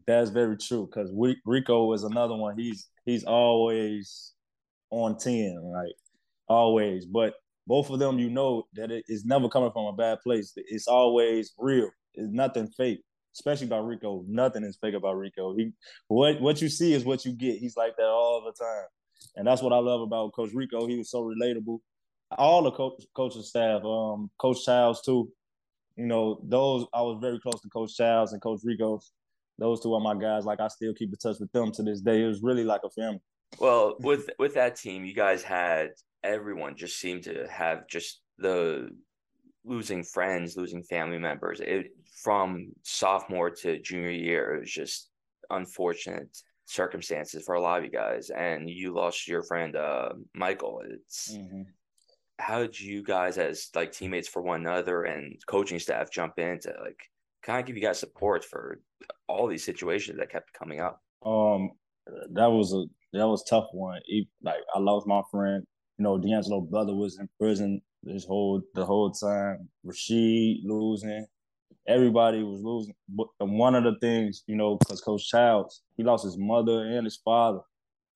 [SPEAKER 7] That's very true because Rico is another one. He's he's always on ten, like always. But both of them, you know that it is never coming from a bad place. It's always real. It's nothing fake. Especially about Rico, nothing is fake about Rico. He what what you see is what you get. He's like that all the time, and that's what I love about Coach Rico. He was so relatable all the coach coaching staff, um, Coach Chiles too. You know, those I was very close to Coach Chiles and Coach Rico. Those two are my guys. Like I still keep in touch with them to this day. It was really like a family.
[SPEAKER 4] Well, with with that team, you guys had everyone just seemed to have just the losing friends, losing family members. It from sophomore to junior year, it was just unfortunate circumstances for a lot of you guys. And you lost your friend uh, Michael. It's mm-hmm how did you guys as like teammates for one another and coaching staff jump in to like kind of give you guys support for all these situations that kept coming up?
[SPEAKER 7] Um, that was a that was tough one. He, like I lost my friend. You know, D'Angelo brother was in prison this whole the whole time. Rashid losing, everybody was losing. But one of the things, you know, because Coach Chiles, he lost his mother and his father.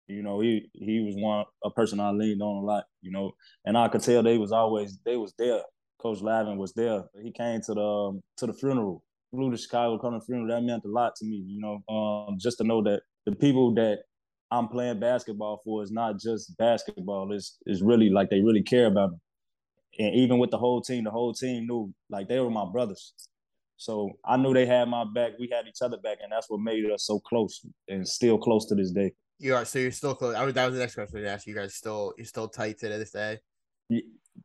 [SPEAKER 7] You know, he he was one a person I leaned on a lot. You know, and I could tell they was always they was there. Coach Lavin was there. He came to the um, to the funeral, flew to Chicago, come to funeral. That meant a lot to me. You know, um, just to know that the people that I'm playing basketball for is not just basketball. It's it's really like they really care about me. And even with the whole team, the whole team knew like they were my brothers. So I knew they had my back. We had each other back, and that's what made us so close and still close to this day.
[SPEAKER 6] You are so you're still close. I was that was the next question to ask. You guys still you're still tight to this day.
[SPEAKER 7] Yeah,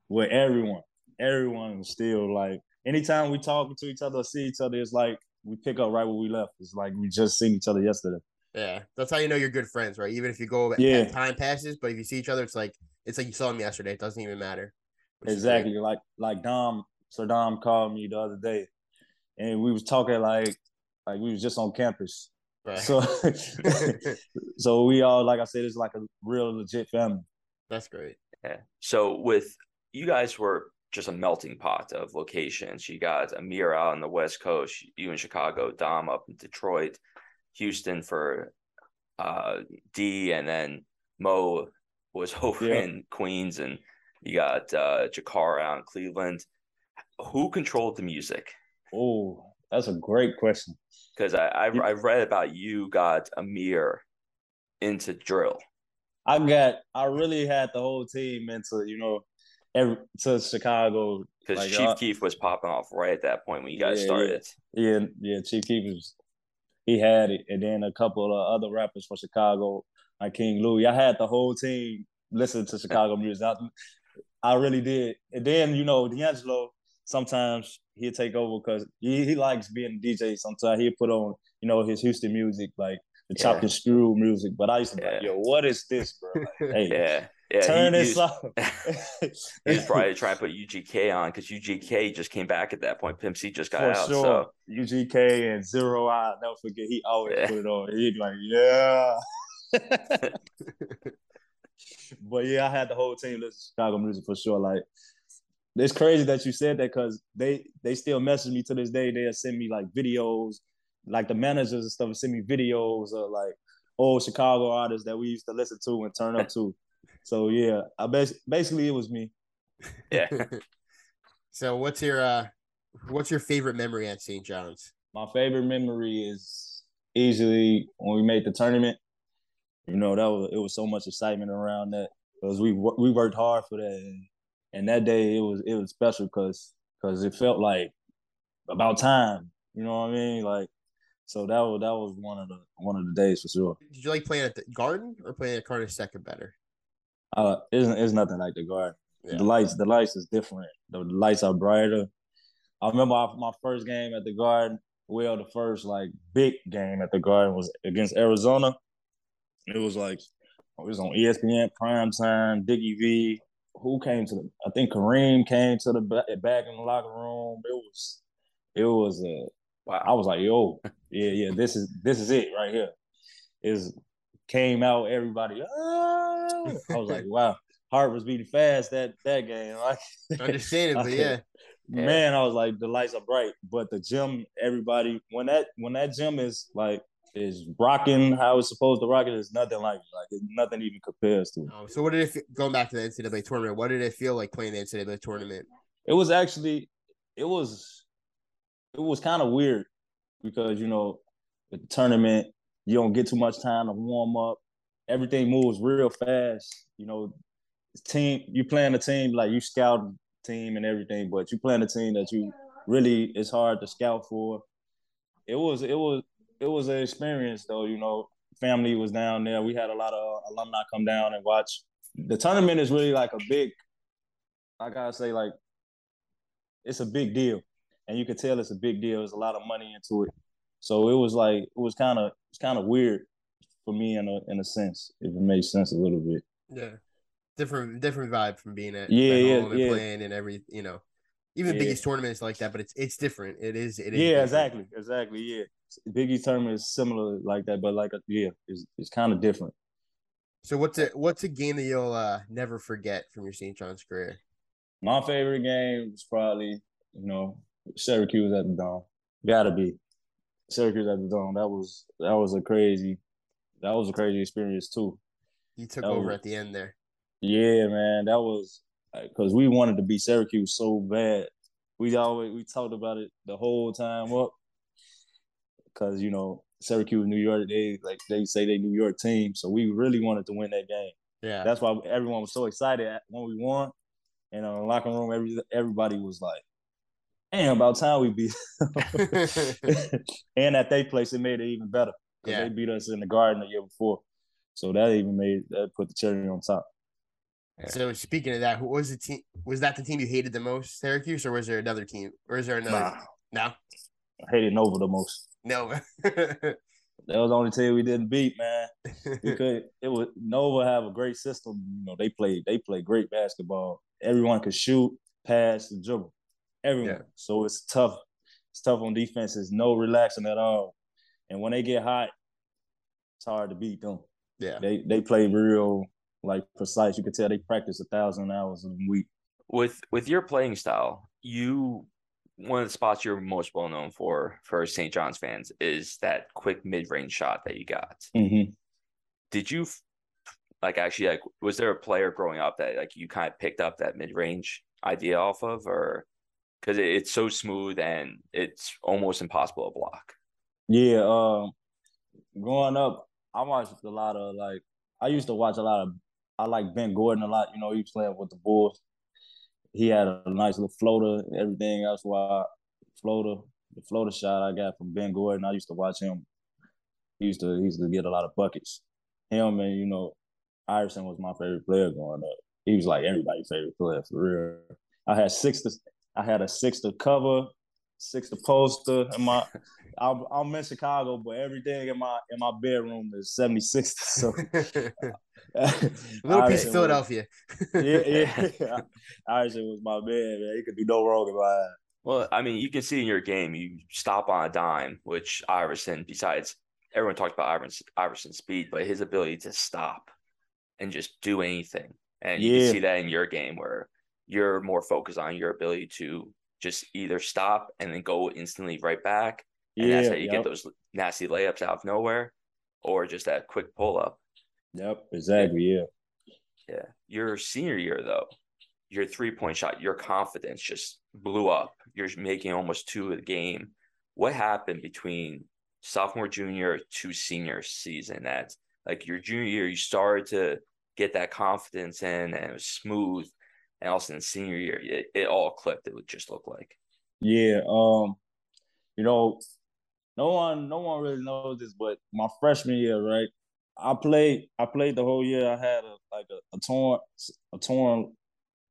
[SPEAKER 7] With everyone, everyone is still like anytime we talk to each other, see each other, it's like we pick up right where we left. It's like we just seen each other yesterday.
[SPEAKER 6] Yeah, that's how you know you're good friends, right? Even if you go,
[SPEAKER 7] Yeah.
[SPEAKER 6] time passes, but if you see each other, it's like it's like you saw him yesterday. It doesn't even matter.
[SPEAKER 7] Exactly. Like like Dom, Sir Dom called me the other day, and we was talking like like we was just on campus.
[SPEAKER 6] Right.
[SPEAKER 7] So [LAUGHS] so we all like I said, it's like a real legit family.
[SPEAKER 6] that's great.
[SPEAKER 4] Yeah. So with you guys were just a melting pot of locations. You got Amir out on the West Coast, you in Chicago, Dom up in Detroit, Houston for uh D, and then Mo was [LAUGHS] over
[SPEAKER 7] Yeah.
[SPEAKER 4] in Queens, and you got uh Jakarr out in Cleveland. Who controlled the music?
[SPEAKER 7] Oh, that's a great question.
[SPEAKER 4] Because I, I I read about you got Amir into drill.
[SPEAKER 7] I got I really had the whole team into, you know, every to Chicago.
[SPEAKER 4] Because
[SPEAKER 7] Like,
[SPEAKER 4] Chief
[SPEAKER 7] uh,
[SPEAKER 4] Keef was popping off right at that point when you guys
[SPEAKER 7] Yeah,
[SPEAKER 4] started.
[SPEAKER 7] Yeah, yeah, Chief Keef was he had it, and then a couple of other rappers from Chicago, like King Louie. I had the whole team listen to Chicago [LAUGHS] music. I, I really did. And then you know D'Angelo, sometimes he'll take over because he, he likes being a DJ. Sometimes he'll put on you know his Houston music, like the
[SPEAKER 4] Yeah.
[SPEAKER 7] chopped and screw music. But I used to be like, yo, what is this, bro? Like, [LAUGHS] hey,
[SPEAKER 4] Yeah, yeah.
[SPEAKER 7] turn
[SPEAKER 4] he,
[SPEAKER 7] this
[SPEAKER 4] he was,
[SPEAKER 7] off.
[SPEAKER 4] he was probably trying to put UGK on because UGK just came back at that point. Pimp C just got
[SPEAKER 7] For
[SPEAKER 4] out.
[SPEAKER 7] sure.
[SPEAKER 4] So
[SPEAKER 7] UGK and Z-Ro I never forget. He always
[SPEAKER 4] Yeah.
[SPEAKER 7] put it on. He'd be like, yeah. [LAUGHS] [LAUGHS] but yeah, I had the whole team listen to Chicago music for sure. Like, it's crazy that you said that because they they still message me to this day. They'll send me like videos, like the managers and stuff send me videos of like old Chicago artists that we used to listen to and turn up to. [LAUGHS] So yeah, I bas- basically it was me.
[SPEAKER 4] yeah, [LAUGHS]
[SPEAKER 6] so what's your uh what's your favorite memory at St. John's?
[SPEAKER 7] My favorite memory is easily when we made the tournament. You know, that was it was so much excitement around that because we we worked hard for that, and, and that day it was it was special because because it felt like about time. You know what I mean? Like, so that was that was one of the one of the days for sure.
[SPEAKER 6] Did you like playing at the Garden or playing at Carnesecca better?
[SPEAKER 7] Uh, it's, it's nothing like the Garden.
[SPEAKER 6] Yeah.
[SPEAKER 7] The lights, the lights is different. The lights are brighter. I remember my first game at the Garden. Well, the first like big game at the Garden was against Arizona. It was like it was on ESPN prime time. Dickie V, who came to the? I think Kareem came to the back in the locker room. It was, it was a. I was like, yo, yeah, yeah, this is this is it right here. Is came out, everybody. "Ah." I was like, wow, heart was beating fast that that game. [LAUGHS] Like,
[SPEAKER 6] Understandably, yeah.
[SPEAKER 7] man, I was like, the lights are bright, but the gym, everybody, when that when that gym is like is rocking how it's supposed to rock, it is nothing like it. like nothing even compares to it.
[SPEAKER 6] Um, so what did it fe- going back to the NCAA tournament? What did it feel like playing the NCAA tournament?
[SPEAKER 7] It was actually, it was, it was kind of weird because you know, the tournament, you don't get too much time to warm up. Everything moves real fast. You know, team you playing a team like you scout team and everything, but you playing a team that you really it's hard to scout for. It was it was it was an experience though. You know, family was down there. We had a lot of uh, alumni come down and watch. The tournament is really like a big, I gotta say like, it's a big deal, and you can tell it's a big deal. There's a lot of money into it, so it was like it was kind of it's kind of weird for me in a in a sense, if it makes sense a little bit.
[SPEAKER 6] Yeah, different different vibe from being at
[SPEAKER 7] Yeah, yeah,
[SPEAKER 6] home and
[SPEAKER 7] yeah.
[SPEAKER 6] playing and every you know, even
[SPEAKER 7] Yeah.
[SPEAKER 6] Big East tournaments like that. But it's it's different. It is. It is.
[SPEAKER 7] yeah,
[SPEAKER 6] different.
[SPEAKER 7] exactly, exactly. Yeah, Big East tournament is similar like that, but like yeah, it's it's kind of different.
[SPEAKER 6] So what's a what's a game that you'll uh, never forget from your St. John's career?
[SPEAKER 7] My favorite game was probably you know Syracuse at the Dome. Gotta be Syracuse at the Dome. That was that was a crazy that was a crazy experience too.
[SPEAKER 6] You took
[SPEAKER 7] That
[SPEAKER 6] over
[SPEAKER 7] was-
[SPEAKER 6] at the end there.
[SPEAKER 7] Yeah, man, that was because we wanted to beat Syracuse so bad. We always we talked about it the whole time up because you know Syracuse, New York, they like they say they New York team, so we really wanted to win that game.
[SPEAKER 6] Yeah.
[SPEAKER 7] That's why everyone was so excited when we won. And in the locker room, every everybody was like, damn, about time we beat. [LAUGHS] and at their place, it made it even better because
[SPEAKER 6] Yeah.
[SPEAKER 7] they beat us in the Garden the year before. So that even made that put the cherry on top.
[SPEAKER 6] So speaking of that, who was the team? Was that the team you hated the most, Syracuse, or was there another team? Or is there another?
[SPEAKER 7] Nah,
[SPEAKER 6] No,
[SPEAKER 7] I hated Nova the most.
[SPEAKER 6] no. [LAUGHS]
[SPEAKER 7] That was the only team we didn't beat, man. [LAUGHS] Could. It was Nova have a great system. You know, they play they play great basketball. Everyone could shoot, pass, and dribble. Everyone.
[SPEAKER 6] Yeah.
[SPEAKER 7] So it's tough. It's tough on defense. There's no relaxing at all. And when they get hot, it's hard to beat them.
[SPEAKER 6] yeah.
[SPEAKER 7] They they play real like precise. You could tell they practice a thousand hours a week.
[SPEAKER 4] with with your playing style, you one of the spots you're most well known for for St. John's fans is that quick mid range shot that you got.
[SPEAKER 7] Mm-hmm.
[SPEAKER 4] Did you like actually like was there a player growing up that like you kind of picked up that mid range idea off of, or because it, it's so smooth and it's almost impossible to block?
[SPEAKER 7] Yeah, um, growing up, I watched a lot of like I used to watch a lot of I like Ben Gordon a lot. You know, he was playing with the Bulls. He had a nice little floater, and everything else. Why floater, the floater shot I got from Ben Gordon. I used to watch him. He used to he used to get a lot of buckets. Him and you know, Iverson was my favorite player growing up. He was like everybody's favorite player for real. I had six to I had a six to cover, six to poster, and my I'm, I'm in Chicago, but everything in my in my bedroom is 76. [LAUGHS] So [LAUGHS]
[SPEAKER 6] A little piece of Philadelphia.
[SPEAKER 7] Was, [LAUGHS] yeah, yeah. Iverson was my man, man. He could do no wrong in my eyes.
[SPEAKER 4] Well, I mean, you can see in your game, you stop on a dime, which Iverson, besides everyone talks about Iverson, Iverson's speed, but his ability to stop and just do anything. And you can see that in your game where you're more focused on your ability to just either stop and then go instantly right back. And
[SPEAKER 7] Yeah,
[SPEAKER 4] that's how you
[SPEAKER 7] yep.
[SPEAKER 4] get those nasty layups out of nowhere or just that quick pull up.
[SPEAKER 7] Yep, exactly. Yeah.
[SPEAKER 4] Yeah. Your senior year, though, your three point shot, your confidence just blew up. You're making almost two a game. What happened between sophomore, junior to senior season? That like your junior year, you started to get that confidence in and it was smooth. And also in senior year, it, it all clicked. It would just look like.
[SPEAKER 7] Yeah. Um, you know, no one no one really knows this, but my freshman year, right? I played I played the whole year. I had a like a, a torn a torn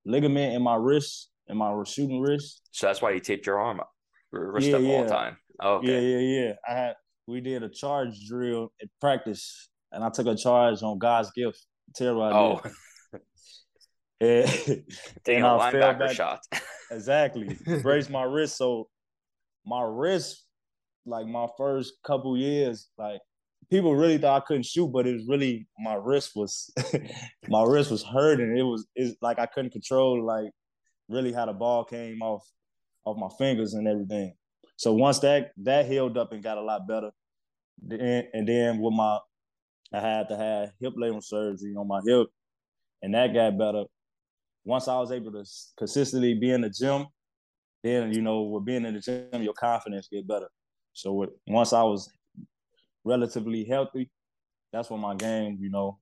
[SPEAKER 7] ligament in my wrist, in my shooting wrist.
[SPEAKER 4] So that's why you taped your arm up, wrist
[SPEAKER 7] Yeah,
[SPEAKER 4] up all the time. Oh, okay.
[SPEAKER 7] Yeah, yeah, yeah. I had we did a charge drill in practice, and I took a charge on God'sgift. Terrible
[SPEAKER 4] Oh, [LAUGHS]
[SPEAKER 7] idea. And, [LAUGHS]
[SPEAKER 4] taking
[SPEAKER 7] and
[SPEAKER 4] a
[SPEAKER 7] I fell
[SPEAKER 4] linebacker
[SPEAKER 7] back-
[SPEAKER 4] shot. [LAUGHS]
[SPEAKER 7] Exactly. Brace my wrist. So my wrist, like my first couple years, like people really thought I couldn't shoot, but it was really my wrist was [LAUGHS] my wrist was hurting. It was it's like I couldn't control like really how the ball came off off my fingers and everything. So once that that healed up and got a lot better, then and then with my I had to have hip labral surgery on my hip, and that got better once I was able to consistently be in the gym, then you know, with being in the gym, your confidence get better. So with, once I was relatively healthy, that's when my game, you know,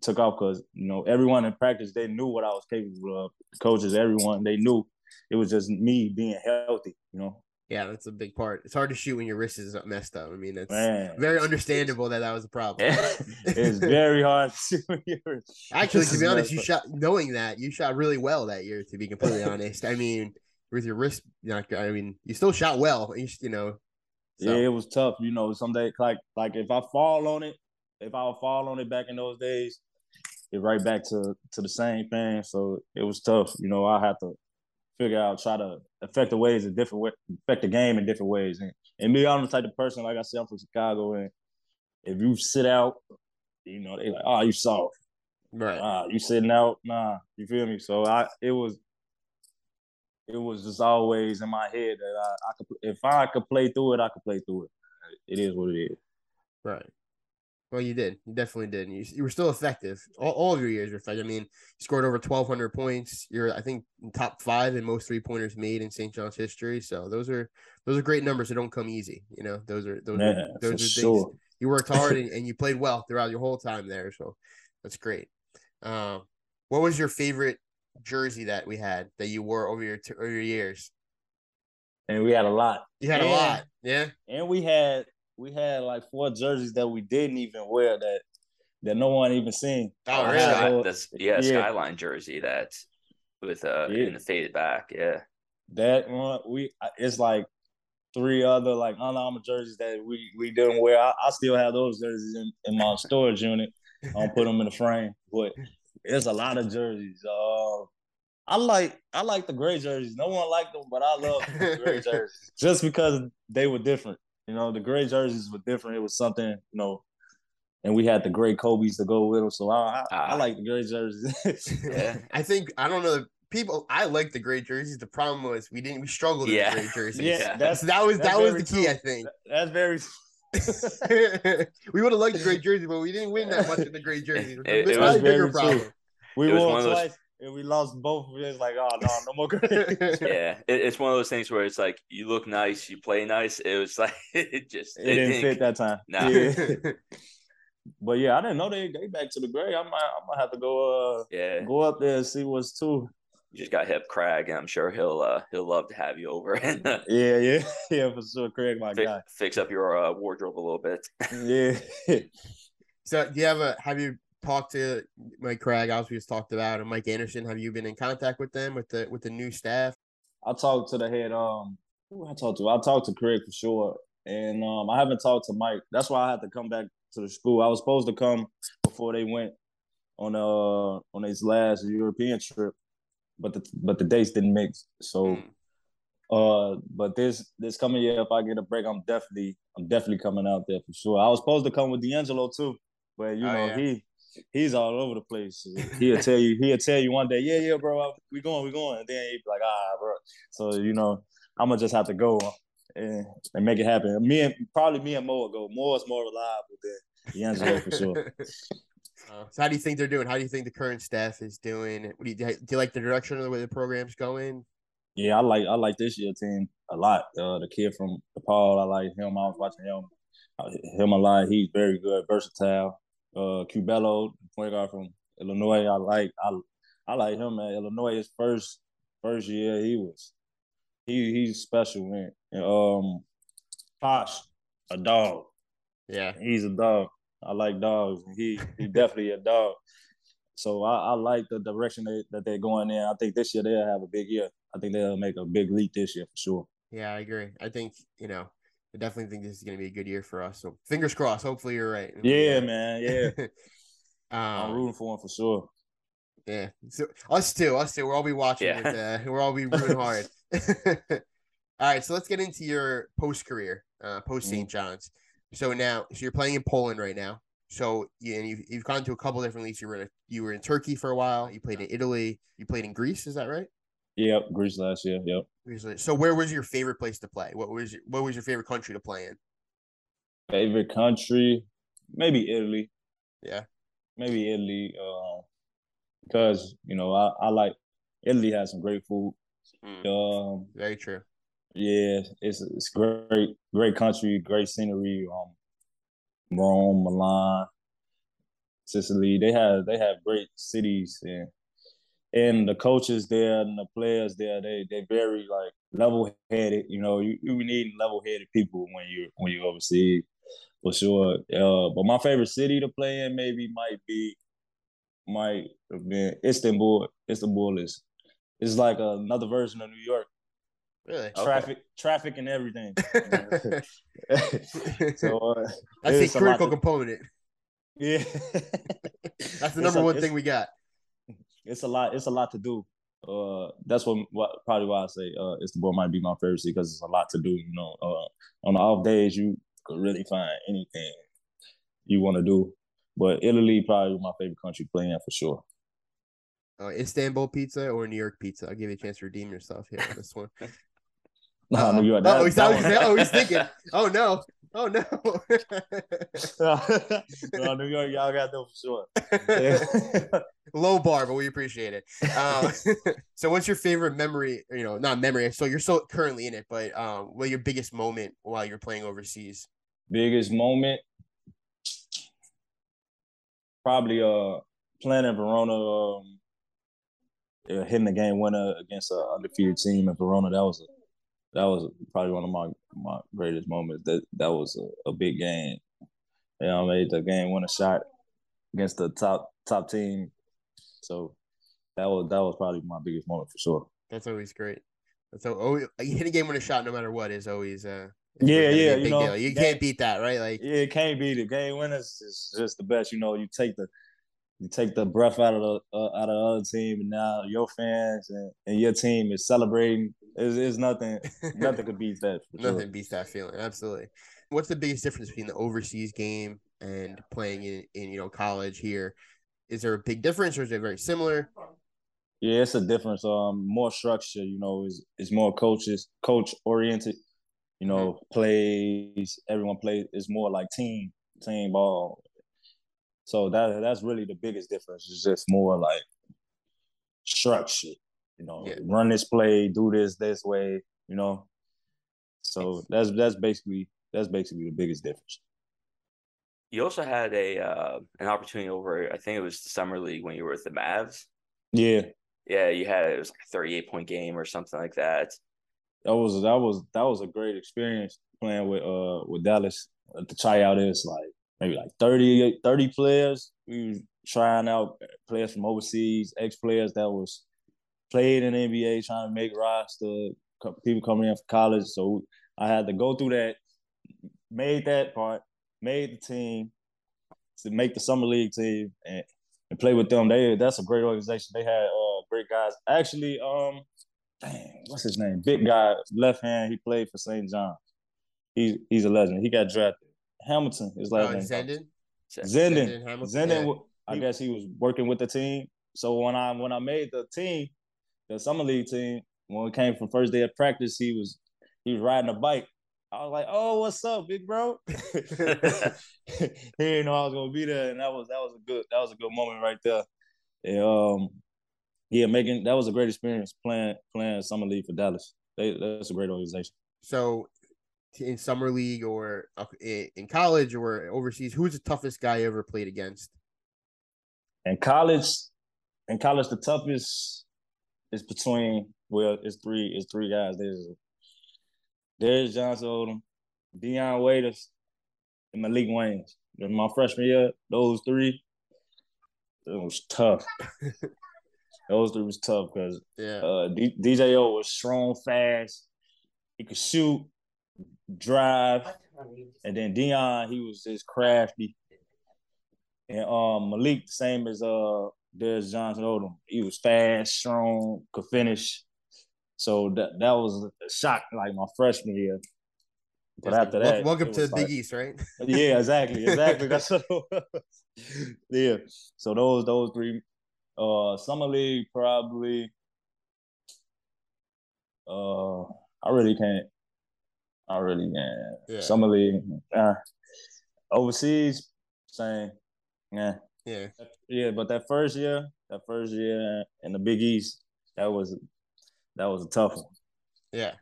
[SPEAKER 7] took off because you know everyone in practice they knew what I was capable of. The coaches, everyone, they knew it was just me being healthy. You know,
[SPEAKER 6] Yeah, that's a big part. It's hard to shoot when your wrist is messed up. I mean, it's
[SPEAKER 7] man,
[SPEAKER 6] very understandable that that was a problem. [LAUGHS]
[SPEAKER 7] it's very hard. to shoot when you're- [LAUGHS]
[SPEAKER 6] Actually, to be honest, you shot knowing that you shot really well that year. To be completely honest, I mean, with your wrist, not, I mean, you still shot well. You, you know, so,
[SPEAKER 7] Yeah, it was tough. You know, some days like like if I fall on it, if I would fall on it back in those days, it right back to to the same thing. So it was tough. You know, I had to figure out try to affect the ways in different way, affect the game in different ways. And and me, I'm the type of person like I said, I'm from Chicago, and if you sit out, you know, they like, oh, you soft.
[SPEAKER 6] right.
[SPEAKER 7] Ah, you sitting out, nah, you feel me? So I, it was, it was just always in my head that I, I could, if I could play through it, I could play through it. It is what it is.
[SPEAKER 6] Right. Well, you did. You definitely did. You, you were still effective. All, all of your years were effective. I mean, you scored over 1,200 points. You're, I think, in top five in most three pointers made in St. John's history. So those are those are great numbers that don't come easy. You know, those are those
[SPEAKER 7] Yeah,
[SPEAKER 6] are those are things
[SPEAKER 7] sure.
[SPEAKER 6] you worked hard and, [LAUGHS] and you played well throughout your whole time there. So that's great. Um, what was your favorite jersey that we had that you wore over your over your years?
[SPEAKER 7] and we had a lot.
[SPEAKER 6] You had a lot. Yeah.
[SPEAKER 7] and we had we had like four jerseys that we didn't even wear that that no one even seen.
[SPEAKER 6] Oh, really?
[SPEAKER 4] Sky, that's yeah,
[SPEAKER 7] yeah.
[SPEAKER 4] skyline jersey that with uh
[SPEAKER 7] Yeah.
[SPEAKER 4] in the faded back. Yeah.
[SPEAKER 7] That one we it's like three other like Under Armour jerseys that we we didn't wear. I, I still have those jerseys in, in my storage unit. I don't put them in the frame, but it's a lot of jerseys. Uh, I like I like the gray jerseys. No one liked them, but I love the gray [LAUGHS] jerseys just because they were different. You know, the gray jerseys were different. It was something you know, and we had the gray Kobe's to go with them. So I I, I
[SPEAKER 4] Ah.
[SPEAKER 7] like the gray jerseys. [LAUGHS]
[SPEAKER 4] Yeah.
[SPEAKER 6] I think I don't know. People, I like the gray jerseys. The problem was we didn't. We struggled
[SPEAKER 4] Yeah.
[SPEAKER 6] with the gray jerseys.
[SPEAKER 7] yeah,
[SPEAKER 6] That's that was
[SPEAKER 7] that's
[SPEAKER 6] that was the key.
[SPEAKER 7] true.
[SPEAKER 6] I think
[SPEAKER 7] that's very. [LAUGHS]
[SPEAKER 6] we would have liked the gray jersey, but we didn't win that much in the gray jerseys.
[SPEAKER 4] It- it
[SPEAKER 6] was a bigger
[SPEAKER 7] true.
[SPEAKER 6] problem.
[SPEAKER 7] We
[SPEAKER 4] It was
[SPEAKER 7] won
[SPEAKER 4] one of those-
[SPEAKER 7] twice and we lost both. Of it. It's like, oh no, no more [LAUGHS] gray.
[SPEAKER 4] Yeah. [LAUGHS] It, it's one of those things where it's like you look nice, you play nice. It was like [LAUGHS] it just
[SPEAKER 7] It didn't fit that time.
[SPEAKER 4] Nah.
[SPEAKER 7] Yeah. But yeah, I didn't know they they back to the gray. I might I might have to go uh
[SPEAKER 4] Yeah.
[SPEAKER 7] go up there and see what's too.
[SPEAKER 4] You just got hip Craig, and I'm sure he'll uh he'll love to have you over uh,
[SPEAKER 7] Yeah, yeah, yeah, for sure. Craig, my
[SPEAKER 4] fi-
[SPEAKER 7] guy.
[SPEAKER 4] fix up your uh, wardrobe a little bit.
[SPEAKER 7] Yeah.
[SPEAKER 6] So, do you have a have you talked to Mike Craig? As we just talked about, and Mike Anderson. Have you been in contact with them with the with the new staff?
[SPEAKER 7] I talked to the head. Um, who I talked to? I talked to Craig for sure, and um, I haven't talked to Mike. That's why I had to come back to the school. I was supposed to come before they went on uh on his last European trip, but the but the dates didn't mix. So,
[SPEAKER 4] Mm.
[SPEAKER 7] uh, but this this coming year, if I get a break, I'm definitely I'm definitely coming out there for sure. I was supposed to come with D'Angelo too, but you
[SPEAKER 6] Oh,
[SPEAKER 7] know
[SPEAKER 6] yeah.
[SPEAKER 7] he. He's all over the place. [LAUGHS] He'll tell you. He'll tell you one day, "Yeah, yeah, bro, we going, we going," and then he'd be like, "Ah, bro." So you know, I'm gonna just have to go and, and make it happen. Me and probably me and Mo will go. Mo is more reliable than D'Angelo for sure. [LAUGHS]
[SPEAKER 6] So, how do you think they're doing? How do you think the current staff is doing? What do you do? You like the direction of the way the program's going?
[SPEAKER 7] Yeah, I like I like this year team a lot. Uh, the kid from DePaul, I like him. I was watching him, uh, him a lot. He's very good, versatile. Uh, Curbelo, point guard from Illinois, I like. I I like him, man. Illinois, his first first year, he was he he's special, man. And, um, Posh, a dog.
[SPEAKER 6] Yeah.
[SPEAKER 7] He's a dog. I like dogs. He he definitely a dog. So I, I like the direction they, that they're going in. I think this year they'll have a big year. I think they'll make a big leap this year for sure.
[SPEAKER 6] Yeah, I agree. I think you know, I definitely think this is going to be a good year for us. So fingers crossed. Hopefully, you're right.
[SPEAKER 7] Yeah, man. [LAUGHS] Yeah, I'm
[SPEAKER 6] um,
[SPEAKER 7] rooting for him for sure.
[SPEAKER 6] yeah. So us too. Us too. We'll all be watching.
[SPEAKER 4] Yeah.
[SPEAKER 6] With, uh, [LAUGHS] we'll all be rooting hard. [LAUGHS] all right. So let's get into your post career, uh, post St. John's. So now, so you're playing in Poland right now. So you, and you've, you've gone to a couple different leagues. You were in a, you were in Turkey for a while. You played in Italy. You played in Greece. Is that right?
[SPEAKER 7] Yep, Greece last year. Yep.
[SPEAKER 6] So where was your favorite place to play? What was your, what was your favorite country to play in?
[SPEAKER 7] Favorite country, maybe Italy.
[SPEAKER 6] Yeah.
[SPEAKER 7] Maybe Italy. Um, because you know I, I like Italy has some great food.
[SPEAKER 4] Mm.
[SPEAKER 7] Um,
[SPEAKER 6] Very true.
[SPEAKER 7] Yeah, it's it's great, great country, great scenery. Um, Rome, Milan, Sicily. They have they have great cities and and the coaches there and the players there. They they very like level headed. You know, you, you need level headed people when you when you overseas for sure. Uh, but my favorite city to play in maybe might be might have been Istanbul. Istanbul is is like another version of New York
[SPEAKER 6] Really?
[SPEAKER 4] Okay.
[SPEAKER 7] traffic, traffic, and everything. [LAUGHS] [LAUGHS] so uh,
[SPEAKER 6] That's
[SPEAKER 7] it's
[SPEAKER 6] a critical component.
[SPEAKER 7] yeah,
[SPEAKER 6] That's the number
[SPEAKER 7] a-
[SPEAKER 6] one thing we got.
[SPEAKER 7] It's a lot. It's a lot to do. Uh, that's what, what probably why I say uh, Istanbul might be my favorite city because it's a lot to do. You know, uh, on the off days you could really find anything you want to do. But Italy probably my favorite country playing for sure.
[SPEAKER 6] Uh, Istanbul pizza or New York pizza? I'll give you a chance to redeem yourself here on this one. [LAUGHS]
[SPEAKER 7] No. New York.
[SPEAKER 6] oh, he's,
[SPEAKER 7] that
[SPEAKER 6] gonna
[SPEAKER 7] one-
[SPEAKER 6] say, oh, he's thinking. Oh no. Oh no.
[SPEAKER 7] no, New York, y'all got them for sure. Yeah. [LAUGHS]
[SPEAKER 6] Low bar, but we appreciate it. Um, [LAUGHS] so, what's your favorite memory? You know, not memory. So you're still currently in it, but um, what your biggest moment while you're playing overseas?
[SPEAKER 7] biggest moment probably uh playing in Verona um uh, hitting the game winner against an undefeated team in Verona that was a that was probably one of my my greatest moments. That that was a, a big game. You know, I made the game winning shot against the top top team. So that was that was probably my biggest moment for sure.
[SPEAKER 6] That's always great. So always, hit a game a shot, no matter what, is always uh.
[SPEAKER 7] Yeah, yeah,
[SPEAKER 6] you know, deal. you
[SPEAKER 7] game,
[SPEAKER 6] can't beat that, right? Like,
[SPEAKER 7] yeah, it can't beat it. Game winners is just the best. You know, you take the you take the breath out of the uh, out of the other team, and now your fans and, and your team is celebrating. It's, it's nothing. [LAUGHS] nothing could beat that.
[SPEAKER 6] nothing
[SPEAKER 7] sure.
[SPEAKER 6] beats that feeling. Absolutely. What's the biggest difference between the overseas game and playing in, in you know college here? Is there a big difference, or is it very similar?
[SPEAKER 7] Yeah, it's a difference. Um, more structure. You know, is is more coaches, coach oriented you know, mm-hmm. plays, everyone plays, it's more like team, team ball. So that that's really the biggest difference. It's just more like structure, you know, yeah. run this play, do this this way, you know. So that's that's basically that's basically the biggest difference.
[SPEAKER 4] You also had a uh, an opportunity over, I think it was the summer league when you were with the Mavs.
[SPEAKER 7] Yeah.
[SPEAKER 4] Yeah, you had it was like a thirty eight point game or something like that
[SPEAKER 7] that was that was that was a great experience playing with uh with Dallas. The tryout is like maybe like 30, 30 players. We were trying out players from overseas, ex players that was played in NBA, trying to make roster, people coming in for college. So I had to go through that, made that part, made the team to make the summer league team and, and play with them. They that's a great organization. They had uh, great guys. Actually, um, dang, what's his name? Big guy, left hand. He played for St. John's. He's he's a legend. He got drafted. Hamilton, his last
[SPEAKER 6] uh,
[SPEAKER 7] name.
[SPEAKER 6] Zendon.
[SPEAKER 7] Zendon. Zendon. Zendon yeah. I guess he was working with the team. So when I when I made the team, the summer league team, when we came from first day of practice, he was he was riding a bike. I was like, "Oh, what's up, big bro?" [LAUGHS] [LAUGHS] he didn't know I was gonna be there, and that was that was a good that was a good moment right there. And, um, yeah, making that was a great experience playing playing summer league for Dallas. They, that's a great organization.
[SPEAKER 6] So, in summer league or uh, in college or overseas, who's the toughest guy you ever played against?
[SPEAKER 7] In college, in college, the toughest is between well, it's three, it's three guys. There's there's Johnson Odom, Dion Waiters, and Maalik Wayns. In my freshman year, those three, it was tough. [LAUGHS] Those three was tough because
[SPEAKER 6] yeah.
[SPEAKER 7] uh, D- DJO was strong, fast. He could shoot, drive, and then Dion he was just crafty. And um, Maalik, the same as uh, there's Johnson Odom. He was fast, strong, could finish. So that that was a shock, like my freshman year. But after that,
[SPEAKER 6] welcome to the like, Big East, right? [LAUGHS]
[SPEAKER 7] yeah, exactly, exactly. [LAUGHS] That's yeah. So those those three uh, summer league probably. Uh, I really can't. I really. Yeah. Summer league. Uh, overseas, same. Yeah.
[SPEAKER 6] Yeah.
[SPEAKER 7] Yeah, but that first year, that first year in the Big East, that was that was a tough one.
[SPEAKER 6] Yeah.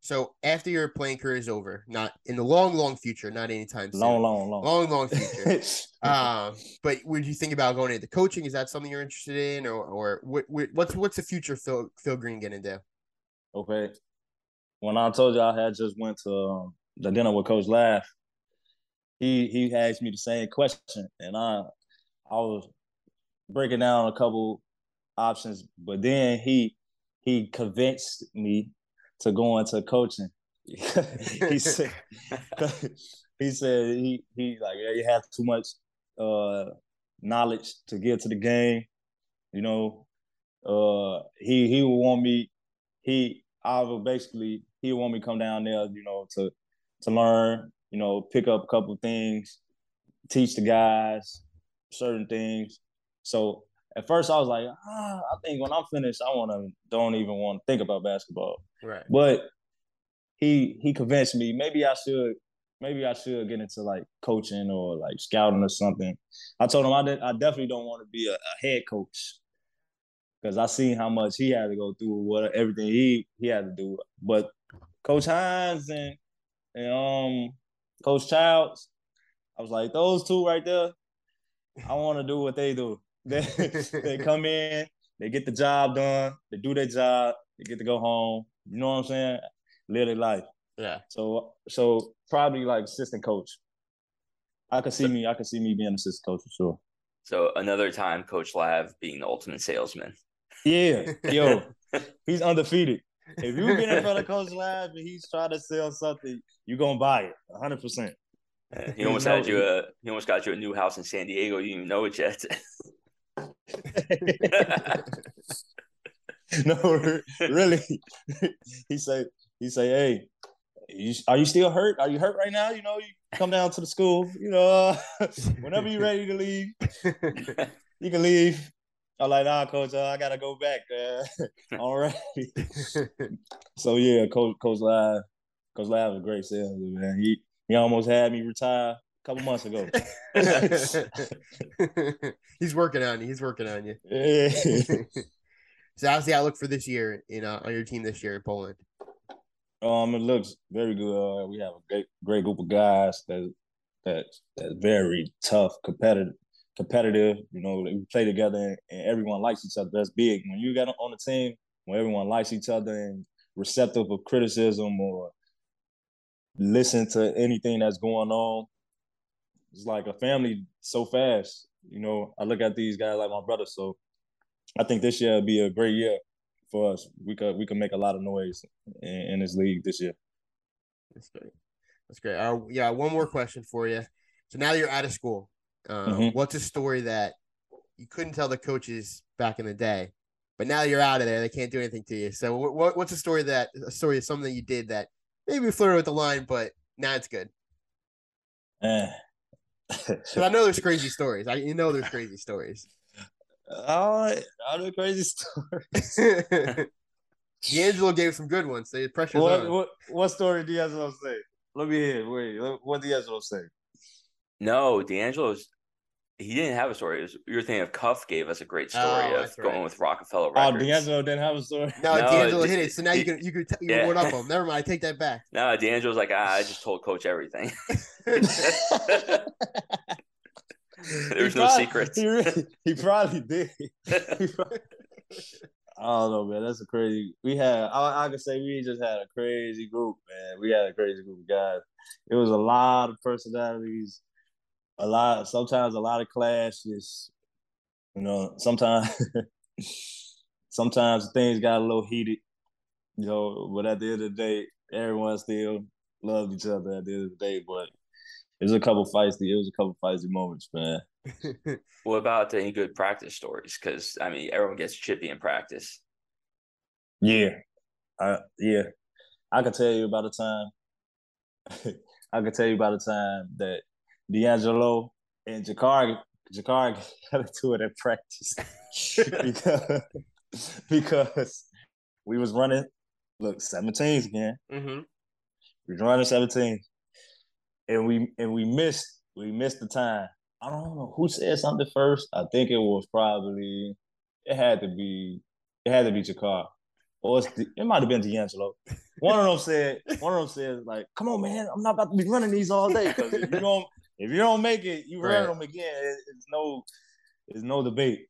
[SPEAKER 6] So after your playing career is over, not in the long, long future, not anytime soon.
[SPEAKER 7] Long, long, long,
[SPEAKER 6] long, long future. [LAUGHS] um, but would you think about going into coaching? Is that something you're interested in, or or what, what's what's the future Phil Phil Greene gonna do?
[SPEAKER 7] Okay, when I told you I had just went to um, the dinner with Coach Lav, he he asked me the same question, and I I was breaking down a couple options, but then he he convinced me to go into coaching. [LAUGHS] he said [LAUGHS] he said he he like yeah, you have too much uh knowledge to get to the game. You know, uh he he would want me he I would basically he want me come down there, you know, to to learn, you know, pick up a couple things, teach the guys certain things. So at first I was like, ah, I think when I'm finished, I want to don't even want to think about basketball.
[SPEAKER 6] Right.
[SPEAKER 7] But he he convinced me maybe I should maybe I should get into like coaching or like scouting or something. I told him I did, I definitely don't want to be a, a head coach because I seen how much he had to go through, what everything he he had to do. But Coach Hines and and um Coach Chiles, I was like those two right there. I want to do what they do. [LAUGHS] They they [LAUGHS] come in, they get the job done, they do their job, they get to go home. You know what I'm saying? live their life.
[SPEAKER 6] Yeah.
[SPEAKER 7] So so probably like assistant coach. I could see me. I could see me being assistant coach for sure.
[SPEAKER 8] So another time, Coach Lav being the ultimate salesman.
[SPEAKER 7] Yeah, [LAUGHS] yo, he's undefeated. If you get in front of [LAUGHS] Coach Lav and he's trying to sell something, you're gonna buy it, 100. percent
[SPEAKER 8] Uh, He almost had you a he almost got you a new house in San Diego. You didn't even know it yet. [LAUGHS]
[SPEAKER 7] No, really. he said he said, hey, you, are you still hurt? Are you hurt right now? You know, you come down to the school. You know, uh, whenever you're ready to leave, you can leave. I'm like, nah, coach, uh, I gotta go back. Uh, [LAUGHS] all right. [LAUGHS] so yeah, coach, coach Lav, coach Lav is a great salesman, man. He he almost had me retire a couple months ago. [LAUGHS]
[SPEAKER 6] He's working on you. He's working on you.
[SPEAKER 7] Yeah.
[SPEAKER 6] So how's the outlook for this year in uh, on your team this year in Poland?
[SPEAKER 7] Um, it looks very good. Uh, we have a great, great group of guys that that that's very tough, competitive, competitive. You know, we play together and, everyone likes each other. That's big. When you got on the team, when everyone likes each other and receptive of criticism or listen to anything that's going on, it's like a family so fast. You know, I look at these guys like my brother. So I think this year will be a great year for us. We could we could make a lot of noise in, in this league this year.
[SPEAKER 6] That's great. That's great. Uh, yeah, one more question for you. So now you're out of school. Um,
[SPEAKER 7] Mhm.
[SPEAKER 6] What's a story that you couldn't tell the coaches back in the day, but now you're out of there? They can't do anything to you. So what, what what's a story that a story of something you did that maybe flirted with the line, but now it's good?
[SPEAKER 7] Eh. [LAUGHS]
[SPEAKER 6] Because I know there's crazy stories. I you know there's crazy stories.
[SPEAKER 7] all all the crazy stories. [LAUGHS]
[SPEAKER 6] D'Angelo gave some good ones. So the pressure's
[SPEAKER 7] what,
[SPEAKER 6] on.
[SPEAKER 7] what what story D'Angelo say? Let me hear. Wait, what D'Angelo say?
[SPEAKER 8] no, D'Angelo's he didn't have a story. Was, you were thinking of Cuff gave us a great story
[SPEAKER 6] Oh,
[SPEAKER 8] of
[SPEAKER 6] that's
[SPEAKER 8] going
[SPEAKER 6] right.
[SPEAKER 8] with
[SPEAKER 7] Roc-A-Fella
[SPEAKER 8] Records.
[SPEAKER 7] Oh, D'Angelo didn't have a story.
[SPEAKER 6] No,
[SPEAKER 8] No,
[SPEAKER 6] D'Angelo
[SPEAKER 8] it-
[SPEAKER 6] hit it. So now you can you can t- you
[SPEAKER 8] yeah.
[SPEAKER 6] can one up him. Never mind. I take that back.
[SPEAKER 8] No, D'Angelo's like, ah, I just told Coach everything. [LAUGHS] [LAUGHS] There's no
[SPEAKER 7] probably-
[SPEAKER 8] secrets.
[SPEAKER 7] He, really, he probably did. [LAUGHS] He probably- I don't know, man. That's a crazy. We had. I, I could say we just had a crazy group, man. We had a crazy group of guys. It was a lot of personalities, a lot. Sometimes a lot of clashes. You know, sometimes, [LAUGHS] sometimes things got a little heated. You know, but at the end of the day, everyone still loved each other. At the end of the day, but it was a couple feisty. It was a couple feisty moments, man. [LAUGHS]
[SPEAKER 8] what about any good practice stories? Because I mean, everyone gets chippy in practice.
[SPEAKER 7] Yeah, I yeah, I can tell you about a time. [LAUGHS] I can tell you about a time that D'Angelo and Jakarr Jakarr [LAUGHS] got into it at practice [LAUGHS] because because we was running. Look, 17s again.
[SPEAKER 6] mm-hmm.
[SPEAKER 7] We was running 17, and we and we missed we missed the time. I don't know who said something first. I think it was probably it had to be it had to be Jakarr. Or it's, it might have been D'Angelo. One of them said, one of them said, like, come on, man, I'm not about to be running these all day. Because if you don't if you don't make it, you run
[SPEAKER 6] Right.
[SPEAKER 7] them again. It, it's no it's no debate.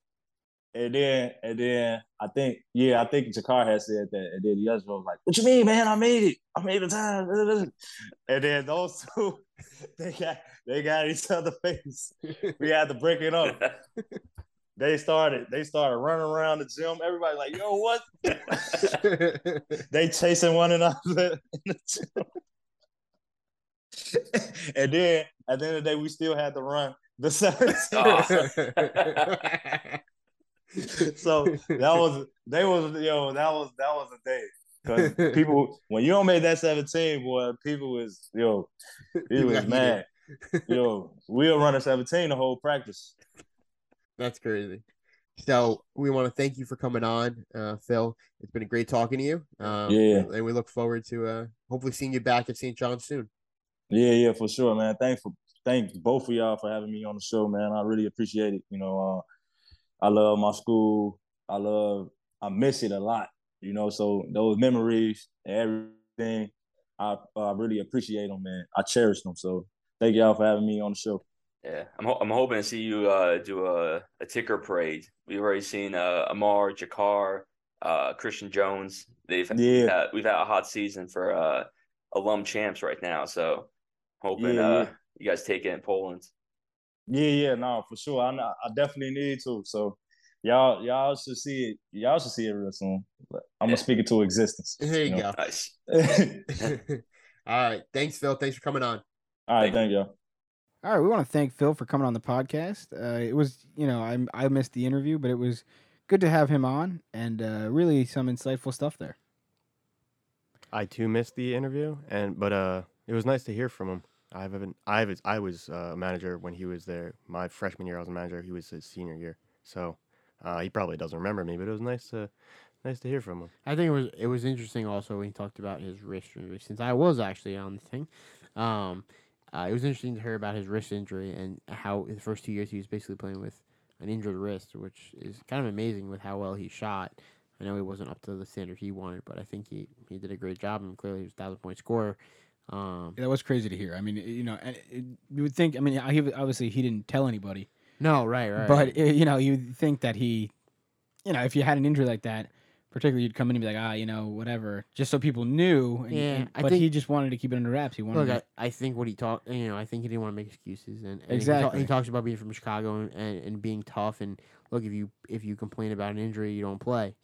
[SPEAKER 7] And then and then I think, yeah, I think Jakarr had said that. And then D'Angelo was like, What you mean, man? I made it. I made the time. [LAUGHS] And then those [LAUGHS] two, they got they got each other face. [LAUGHS] We had to break it up. They started, they started running around the gym. Everybody like, yo, what? they chasing one another in the gym. [LAUGHS] and then at the end of the day, we still had to run the 17. [LAUGHS] so that was they was yo, that was that was a day. Because people when you don't make that 17, boy, people was yo,
[SPEAKER 6] people
[SPEAKER 7] was mad. Yo, we'll run a 17 the whole practice.
[SPEAKER 6] That's crazy. So we want to thank you for coming on, uh, Phil. It's been a great talking to you. Um,
[SPEAKER 7] Yeah.
[SPEAKER 6] and we look forward to uh, hopefully seeing you back at St. John soon.
[SPEAKER 7] Yeah, yeah, for sure, man. Thanks for thank both of y'all for having me on the show, man. I really appreciate it. You know, uh, I love my school. I love I miss it a lot. You know, so those memories everything, I I really appreciate them, man. I cherish them. So thank y'all for having me on the show.
[SPEAKER 8] Yeah, I'm ho- I'm hoping to see you uh, do a, a ticker parade. We've already seen uh, Amar, Jakarr, uh, Christian Jones. They've
[SPEAKER 7] Yeah.
[SPEAKER 8] we've, had, we've had a hot season for uh alum champs right now. So hoping
[SPEAKER 7] Yeah,
[SPEAKER 8] uh
[SPEAKER 7] yeah.
[SPEAKER 8] you guys take it in Poland.
[SPEAKER 7] Yeah, yeah, no, for sure. I I definitely need to. So y'all y'all should see it. Y'all should see it real soon. I'm gonna speak it to existence.
[SPEAKER 6] There you
[SPEAKER 7] know?
[SPEAKER 6] go.
[SPEAKER 8] Nice. [LAUGHS] [LAUGHS]
[SPEAKER 6] All right. Thanks, Phil. Thanks for coming on.
[SPEAKER 7] All right,
[SPEAKER 8] Thank
[SPEAKER 7] thank y'all.
[SPEAKER 2] All right, we want to thank Phil for coming on the podcast. Uh, it was, you know, I I missed the interview, but it was good to have him on, and uh, really some insightful stuff there.
[SPEAKER 5] I too missed the interview, and but uh, it was nice to hear from him. I haven't. I was. I was uh, a manager when he was there. My freshman year, I was a manager. He was his senior year, so uh, he probably doesn't remember me. But it was nice to, nice to hear from him.
[SPEAKER 3] I think it was it was interesting also when he talked about his wrist injury. Since I was actually on the thing, um, uh, it was interesting to hear about his wrist injury and how the first two years he was basically playing with an injured wrist, which is kind of amazing with how well he shot. I know he wasn't up to the standard he wanted, but I think he, he did a great job and clearly he was a thousand point scorer. Um,
[SPEAKER 2] That was crazy to hear. I mean, you know, it, you would think. I mean, he obviously he didn't tell anybody,
[SPEAKER 3] no, right, right.
[SPEAKER 2] but you know, you'd think that he, you know, if you had an injury like that, particularly, you'd come in and be like, ah, you know, whatever, just so people knew. And,
[SPEAKER 3] Yeah,
[SPEAKER 2] and- but
[SPEAKER 3] think-
[SPEAKER 2] he just wanted to keep it under wraps. He wanted.
[SPEAKER 3] Look,
[SPEAKER 2] to,
[SPEAKER 3] I, I think what he talked, you know, I think he didn't want to make excuses, and, and he ta-
[SPEAKER 2] Exactly.
[SPEAKER 3] He, talks about being from Chicago and, and, and being tough, and look, if you if you complain about an injury, you don't play,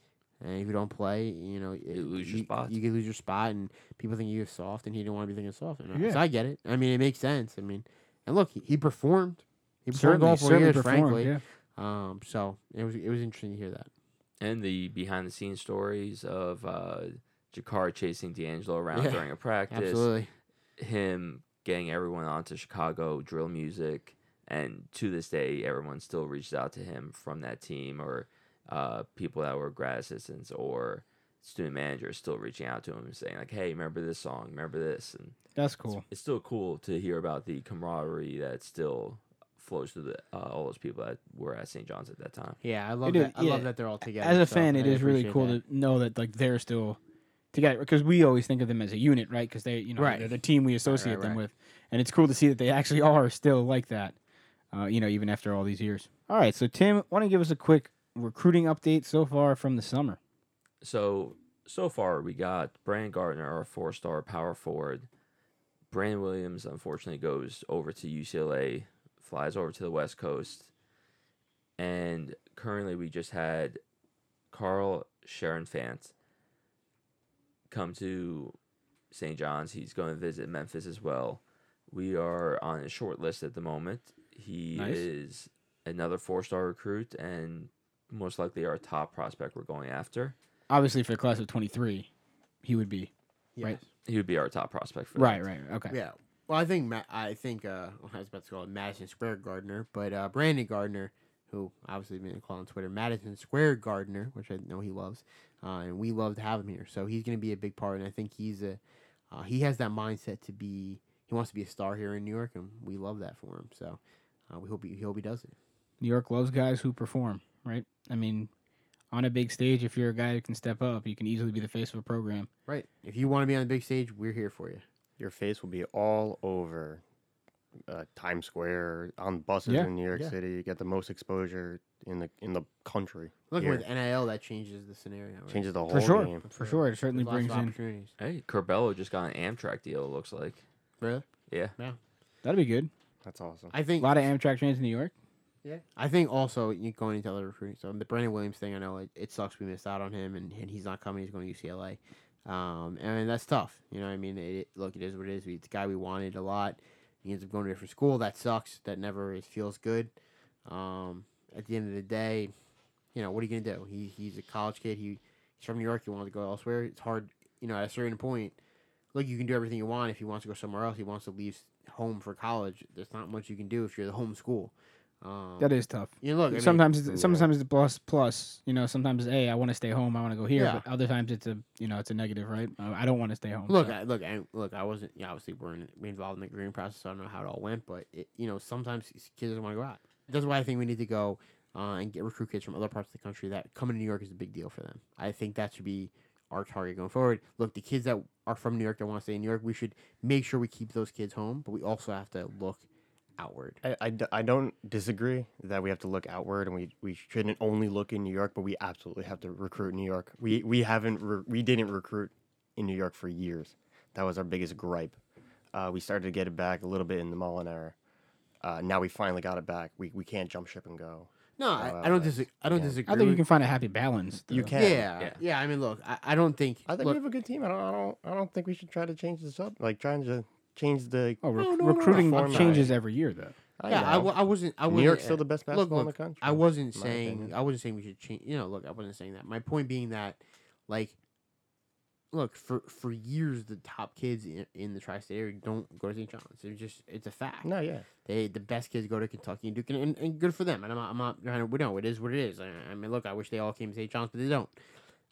[SPEAKER 3] and if you don't play, you know, it-
[SPEAKER 8] lose your
[SPEAKER 3] you,
[SPEAKER 8] spot.
[SPEAKER 3] You could lose your spot, and people think you're soft, and he didn't want to be thinking soft. And I-
[SPEAKER 2] Yeah.
[SPEAKER 3] So I get it. I mean, it makes sense. I mean, and look, he, he performed. He performed
[SPEAKER 2] certainly,
[SPEAKER 3] all four years,
[SPEAKER 2] performed,
[SPEAKER 3] frankly.
[SPEAKER 2] yeah.
[SPEAKER 3] Um, so it was it was interesting to hear that.
[SPEAKER 4] and the behind the scenes stories of uh, Jakarr chasing D'Angelo around
[SPEAKER 3] Yeah,
[SPEAKER 4] during a practice,
[SPEAKER 3] Absolutely.
[SPEAKER 4] him getting everyone onto Chicago drill music, and to this day, everyone still reaches out to him from that team or uh, people that were grad assistants or student managers still reaching out to him and saying like, "Hey, remember this song? Remember this?" And
[SPEAKER 2] That's cool.
[SPEAKER 4] It's, still cool to hear about the camaraderie that still flows through the uh, all those people that were at St. John's at that time.
[SPEAKER 3] Yeah, I love
[SPEAKER 2] It is-
[SPEAKER 3] that. I
[SPEAKER 2] yeah.
[SPEAKER 3] love that they're all together.
[SPEAKER 2] As a
[SPEAKER 3] so
[SPEAKER 2] fan, it
[SPEAKER 3] I
[SPEAKER 2] is really cool
[SPEAKER 3] that.
[SPEAKER 2] to know that like they're still together because we always think of them as a unit, right? Because they, you know,
[SPEAKER 3] Right.
[SPEAKER 2] they're the team we associate them
[SPEAKER 3] right.
[SPEAKER 2] with, and it's cool to see that they actually [LAUGHS] are still like that. Uh, you know, even after all these years. All right, so Tim, why don't you give us a quick recruiting update so far from the summer?
[SPEAKER 4] So so far we got Brandon Gardner, our four star power forward. Brandon Williams unfortunately goes over to UCLA, flies over to the West Coast. And currently we just had Carl Sharonfant come to St. John's. He's going to visit Memphis as well. We are on a short list at the moment. He
[SPEAKER 2] Nice.
[SPEAKER 4] is another four star recruit and most likely our top prospect we're going after.
[SPEAKER 2] Obviously, for the class of twenty three, he would be right.
[SPEAKER 4] He would be our top prospect for
[SPEAKER 2] Right,
[SPEAKER 4] that.
[SPEAKER 2] right, okay.
[SPEAKER 3] Yeah. Well, I think Ma- I think uh, I was about to call it Madison Square Gardener, but uh, Brandon Gardner, who obviously been called on Twitter Madison Square Gardener, which I know he loves, uh, and we love to have him here. So he's going to be a big part, and I think he's a uh, he has that mindset to be he wants to be a star here in New York, and we love that for him. So uh, we hope he, hope he does it.
[SPEAKER 2] New York loves guys who perform, right? I mean, on a big stage, if you're a guy who can step up, you can easily be the face of a program.
[SPEAKER 3] Right. If you want to be on the big stage, we're here for you.
[SPEAKER 5] Your face will be all over uh, Times Square, on buses
[SPEAKER 2] Yeah,
[SPEAKER 5] in New York
[SPEAKER 3] yeah.
[SPEAKER 5] City. You get the most exposure in the in the country.
[SPEAKER 3] Look
[SPEAKER 5] here.
[SPEAKER 3] with NIL, that changes the scenario. Right?
[SPEAKER 5] changes the whole
[SPEAKER 2] For sure,
[SPEAKER 5] game.
[SPEAKER 2] for sure, it certainly
[SPEAKER 3] There's
[SPEAKER 2] brings
[SPEAKER 3] of
[SPEAKER 2] in.
[SPEAKER 3] opportunities.
[SPEAKER 4] Hey, Curbelo just got an Amtrak deal. It looks like.
[SPEAKER 3] Really?
[SPEAKER 4] Yeah. Yeah.
[SPEAKER 2] That'd be good.
[SPEAKER 5] That's awesome.
[SPEAKER 3] I think a
[SPEAKER 2] lot of Amtrak trains in New York.
[SPEAKER 3] Yeah, I think also you going into other recruiting. So the Brandon Williams thing, I know it, it sucks we missed out on him, and, and he's not coming. He's going to UCLA, um, and that's tough. You know, I mean, it, look, it is what it is. It's a guy we wanted a lot. He ends up going to a different school. That sucks. That never feels good. Um, at the end of the day, you know, what are you gonna do? He he's a college kid. He he's from New York. He wanted to go elsewhere. It's hard. You know, at a certain point, look, you can do everything you want. If he wants to go somewhere else, he wants to leave home for college. There's not much you can do if you're the home school. Um,
[SPEAKER 2] That is tough.
[SPEAKER 3] you look.
[SPEAKER 2] Sometimes it's, sometimes it's plus plus. You know, sometimes hey, I want to stay home. I want to go here.
[SPEAKER 3] Yeah.
[SPEAKER 2] But other times it's a you know it's a negative, right? Uh, I don't want to stay home.
[SPEAKER 3] Look,
[SPEAKER 2] so.
[SPEAKER 3] I, look, I, look. I wasn't. Yeah, obviously, we're in, we involved in the recruiting process. So I don't know how it all went, but it, you know, sometimes kids don't want to go out. That's why I think we need to go uh, and get recruit kids from other parts of the country. That coming to New York is a big deal for them. I think that should be our target going forward. Look, the kids that are from New York that want to stay in New York, we should make sure we keep those kids home. But we also have to look outward.
[SPEAKER 5] I, I, I don't disagree that we have to look outward and we, we shouldn't only look in New York, but we absolutely have to recruit New York. We we haven't re- we didn't recruit in New York for years. That was our biggest gripe. Uh, we started to get it back a little bit in the Mullin era. Uh, now we finally got it back. We we can't jump ship and go.
[SPEAKER 3] No, I,
[SPEAKER 5] Oh,
[SPEAKER 3] I don't
[SPEAKER 5] uh,
[SPEAKER 3] disagree. I don't
[SPEAKER 5] yeah.
[SPEAKER 3] disagree.
[SPEAKER 2] I think you can find a happy balance.
[SPEAKER 5] You can.
[SPEAKER 3] Yeah,
[SPEAKER 8] Yeah.
[SPEAKER 3] yeah, I mean, look, I, I don't think.
[SPEAKER 5] I think
[SPEAKER 3] look,
[SPEAKER 5] we have a good team. I don't I don't I don't think we should try to change this up. Like trying to change the.
[SPEAKER 2] Oh, rec-
[SPEAKER 5] No, no, no,
[SPEAKER 2] recruiting
[SPEAKER 5] format.
[SPEAKER 2] changes every year, though.
[SPEAKER 3] yeah, I,
[SPEAKER 5] know.
[SPEAKER 3] wa- I wasn't. I
[SPEAKER 5] New
[SPEAKER 3] wasn't,
[SPEAKER 5] York's still the best
[SPEAKER 3] look,
[SPEAKER 5] basketball in the country.
[SPEAKER 3] I wasn't saying
[SPEAKER 5] opinion.
[SPEAKER 3] I wasn't saying we should change. You know, look, I wasn't saying that. My point being that, like, look for for years the top kids in, in the tri-state area don't go to St. John's. It's just it's a fact.
[SPEAKER 5] No, yeah.
[SPEAKER 3] They the best kids go to Kentucky and Duke, and, and, and good for them. And I'm not, I'm not trying to. We know it is what it is. I, I mean, look, I wish they all came to St. John's, but they don't.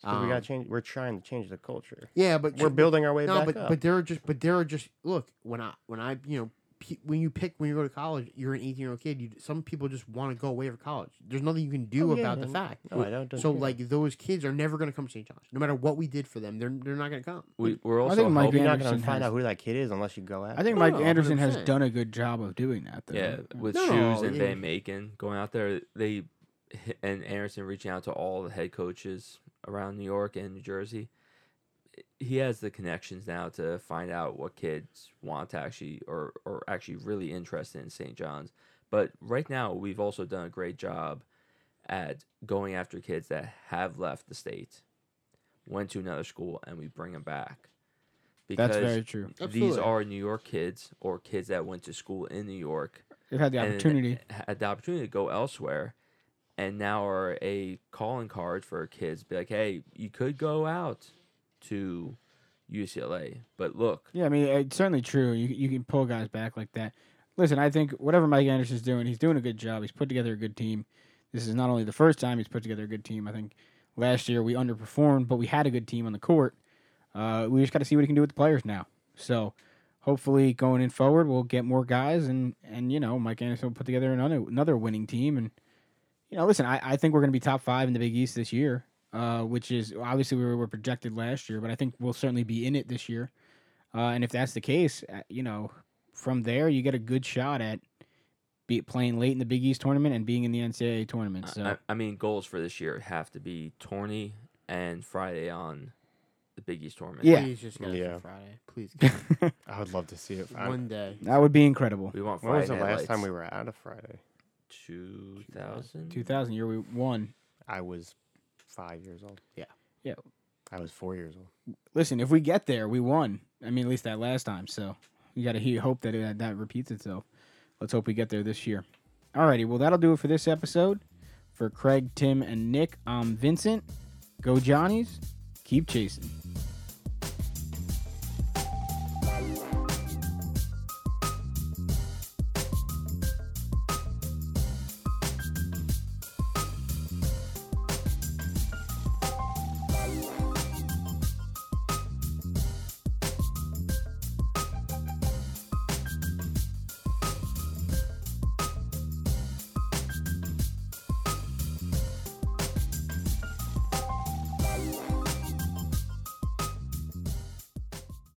[SPEAKER 5] So we
[SPEAKER 3] Um,
[SPEAKER 5] got to change. We're trying to change the culture.
[SPEAKER 3] Yeah, but
[SPEAKER 5] We're building our way
[SPEAKER 3] no,
[SPEAKER 5] back
[SPEAKER 3] but
[SPEAKER 5] up.
[SPEAKER 3] but there are just but there are just look when I when I you know pe- when you pick when you go to college, you're an 18 year old kid. You some people just want to go away for college. There's nothing you can do
[SPEAKER 5] Oh, yeah,
[SPEAKER 3] about the fact.
[SPEAKER 5] no, I don't
[SPEAKER 3] So
[SPEAKER 5] disagree.
[SPEAKER 3] like those kids are never going to come to St. John's. No matter what we did for them, they're they're not going to come.
[SPEAKER 4] We, we're
[SPEAKER 2] I think Mike
[SPEAKER 4] hoping-
[SPEAKER 5] you're not going
[SPEAKER 2] Anderson
[SPEAKER 5] to find
[SPEAKER 2] has-
[SPEAKER 5] out who that kid is unless you go out.
[SPEAKER 2] I think
[SPEAKER 3] No,
[SPEAKER 2] Mike
[SPEAKER 3] no,
[SPEAKER 2] Anderson has
[SPEAKER 3] 100%.
[SPEAKER 2] done a good job of doing that. Though.
[SPEAKER 4] Yeah, with
[SPEAKER 3] No,
[SPEAKER 4] shoes and
[SPEAKER 3] yeah.
[SPEAKER 4] Van Macon going out there, they and Anderson reaching out to all the head coaches around New York and New Jersey. He has the connections now to find out what kids want to actually or or actually really interested in St. John's. But right now, we've also done a great job at going after kids that have left the state, went to another school, and we bring them back.
[SPEAKER 2] Because That's very true.
[SPEAKER 4] These
[SPEAKER 3] Absolutely.
[SPEAKER 4] are New York kids or kids that went to school in New York
[SPEAKER 2] They've had the opportunity.
[SPEAKER 4] had the opportunity to go elsewhere and now are a calling card for kids be like hey you could go out to ucla but look
[SPEAKER 2] Yeah, I mean, it's certainly true. You you can pull guys back like that. Listen, I think whatever Mike Anderson's doing, he's doing a good job. He's put together a good team. This is not only the first time he's put together a good team. I think last year we underperformed, but we had a good team on the court. Uh, we just got to see what he can do with the players now. So hopefully, going in forward, we'll get more guys, and and you know, Mike Anderson will put together another another winning team. And you know, listen, I, I think we're going to be top five in the Big East this year, uh, which is obviously we were, were projected last year, but I think we'll certainly be in it this year. Uh, and if that's the case, uh, you know, from there you get a good shot at be playing late in the Big East tournament and being in the NCAA tournament. So
[SPEAKER 4] I, I mean goals for this year have to be tourney and friday on the big east tournament
[SPEAKER 2] Yeah.
[SPEAKER 3] Please just get
[SPEAKER 5] Yeah.
[SPEAKER 3] on Friday, please. [LAUGHS]
[SPEAKER 5] I would love to see it. I-
[SPEAKER 3] One day.
[SPEAKER 2] that would be incredible.
[SPEAKER 4] we want
[SPEAKER 5] when
[SPEAKER 4] friday
[SPEAKER 5] was the
[SPEAKER 4] Night
[SPEAKER 5] last time we were out of Friday?
[SPEAKER 4] 2000
[SPEAKER 2] Two thousand year we won.
[SPEAKER 5] I was five years old.
[SPEAKER 3] Yeah.
[SPEAKER 2] Yeah.
[SPEAKER 5] I was four years old.
[SPEAKER 2] Listen, if we get there, we won. I mean, at least that last time. So you got to hope that it, that repeats itself. Let's hope we get there this year. Alrighty, well that'll do it for this episode. For Craig, Tim, and Nick, I'm Vincent. Go Johnnies. Keep chasing.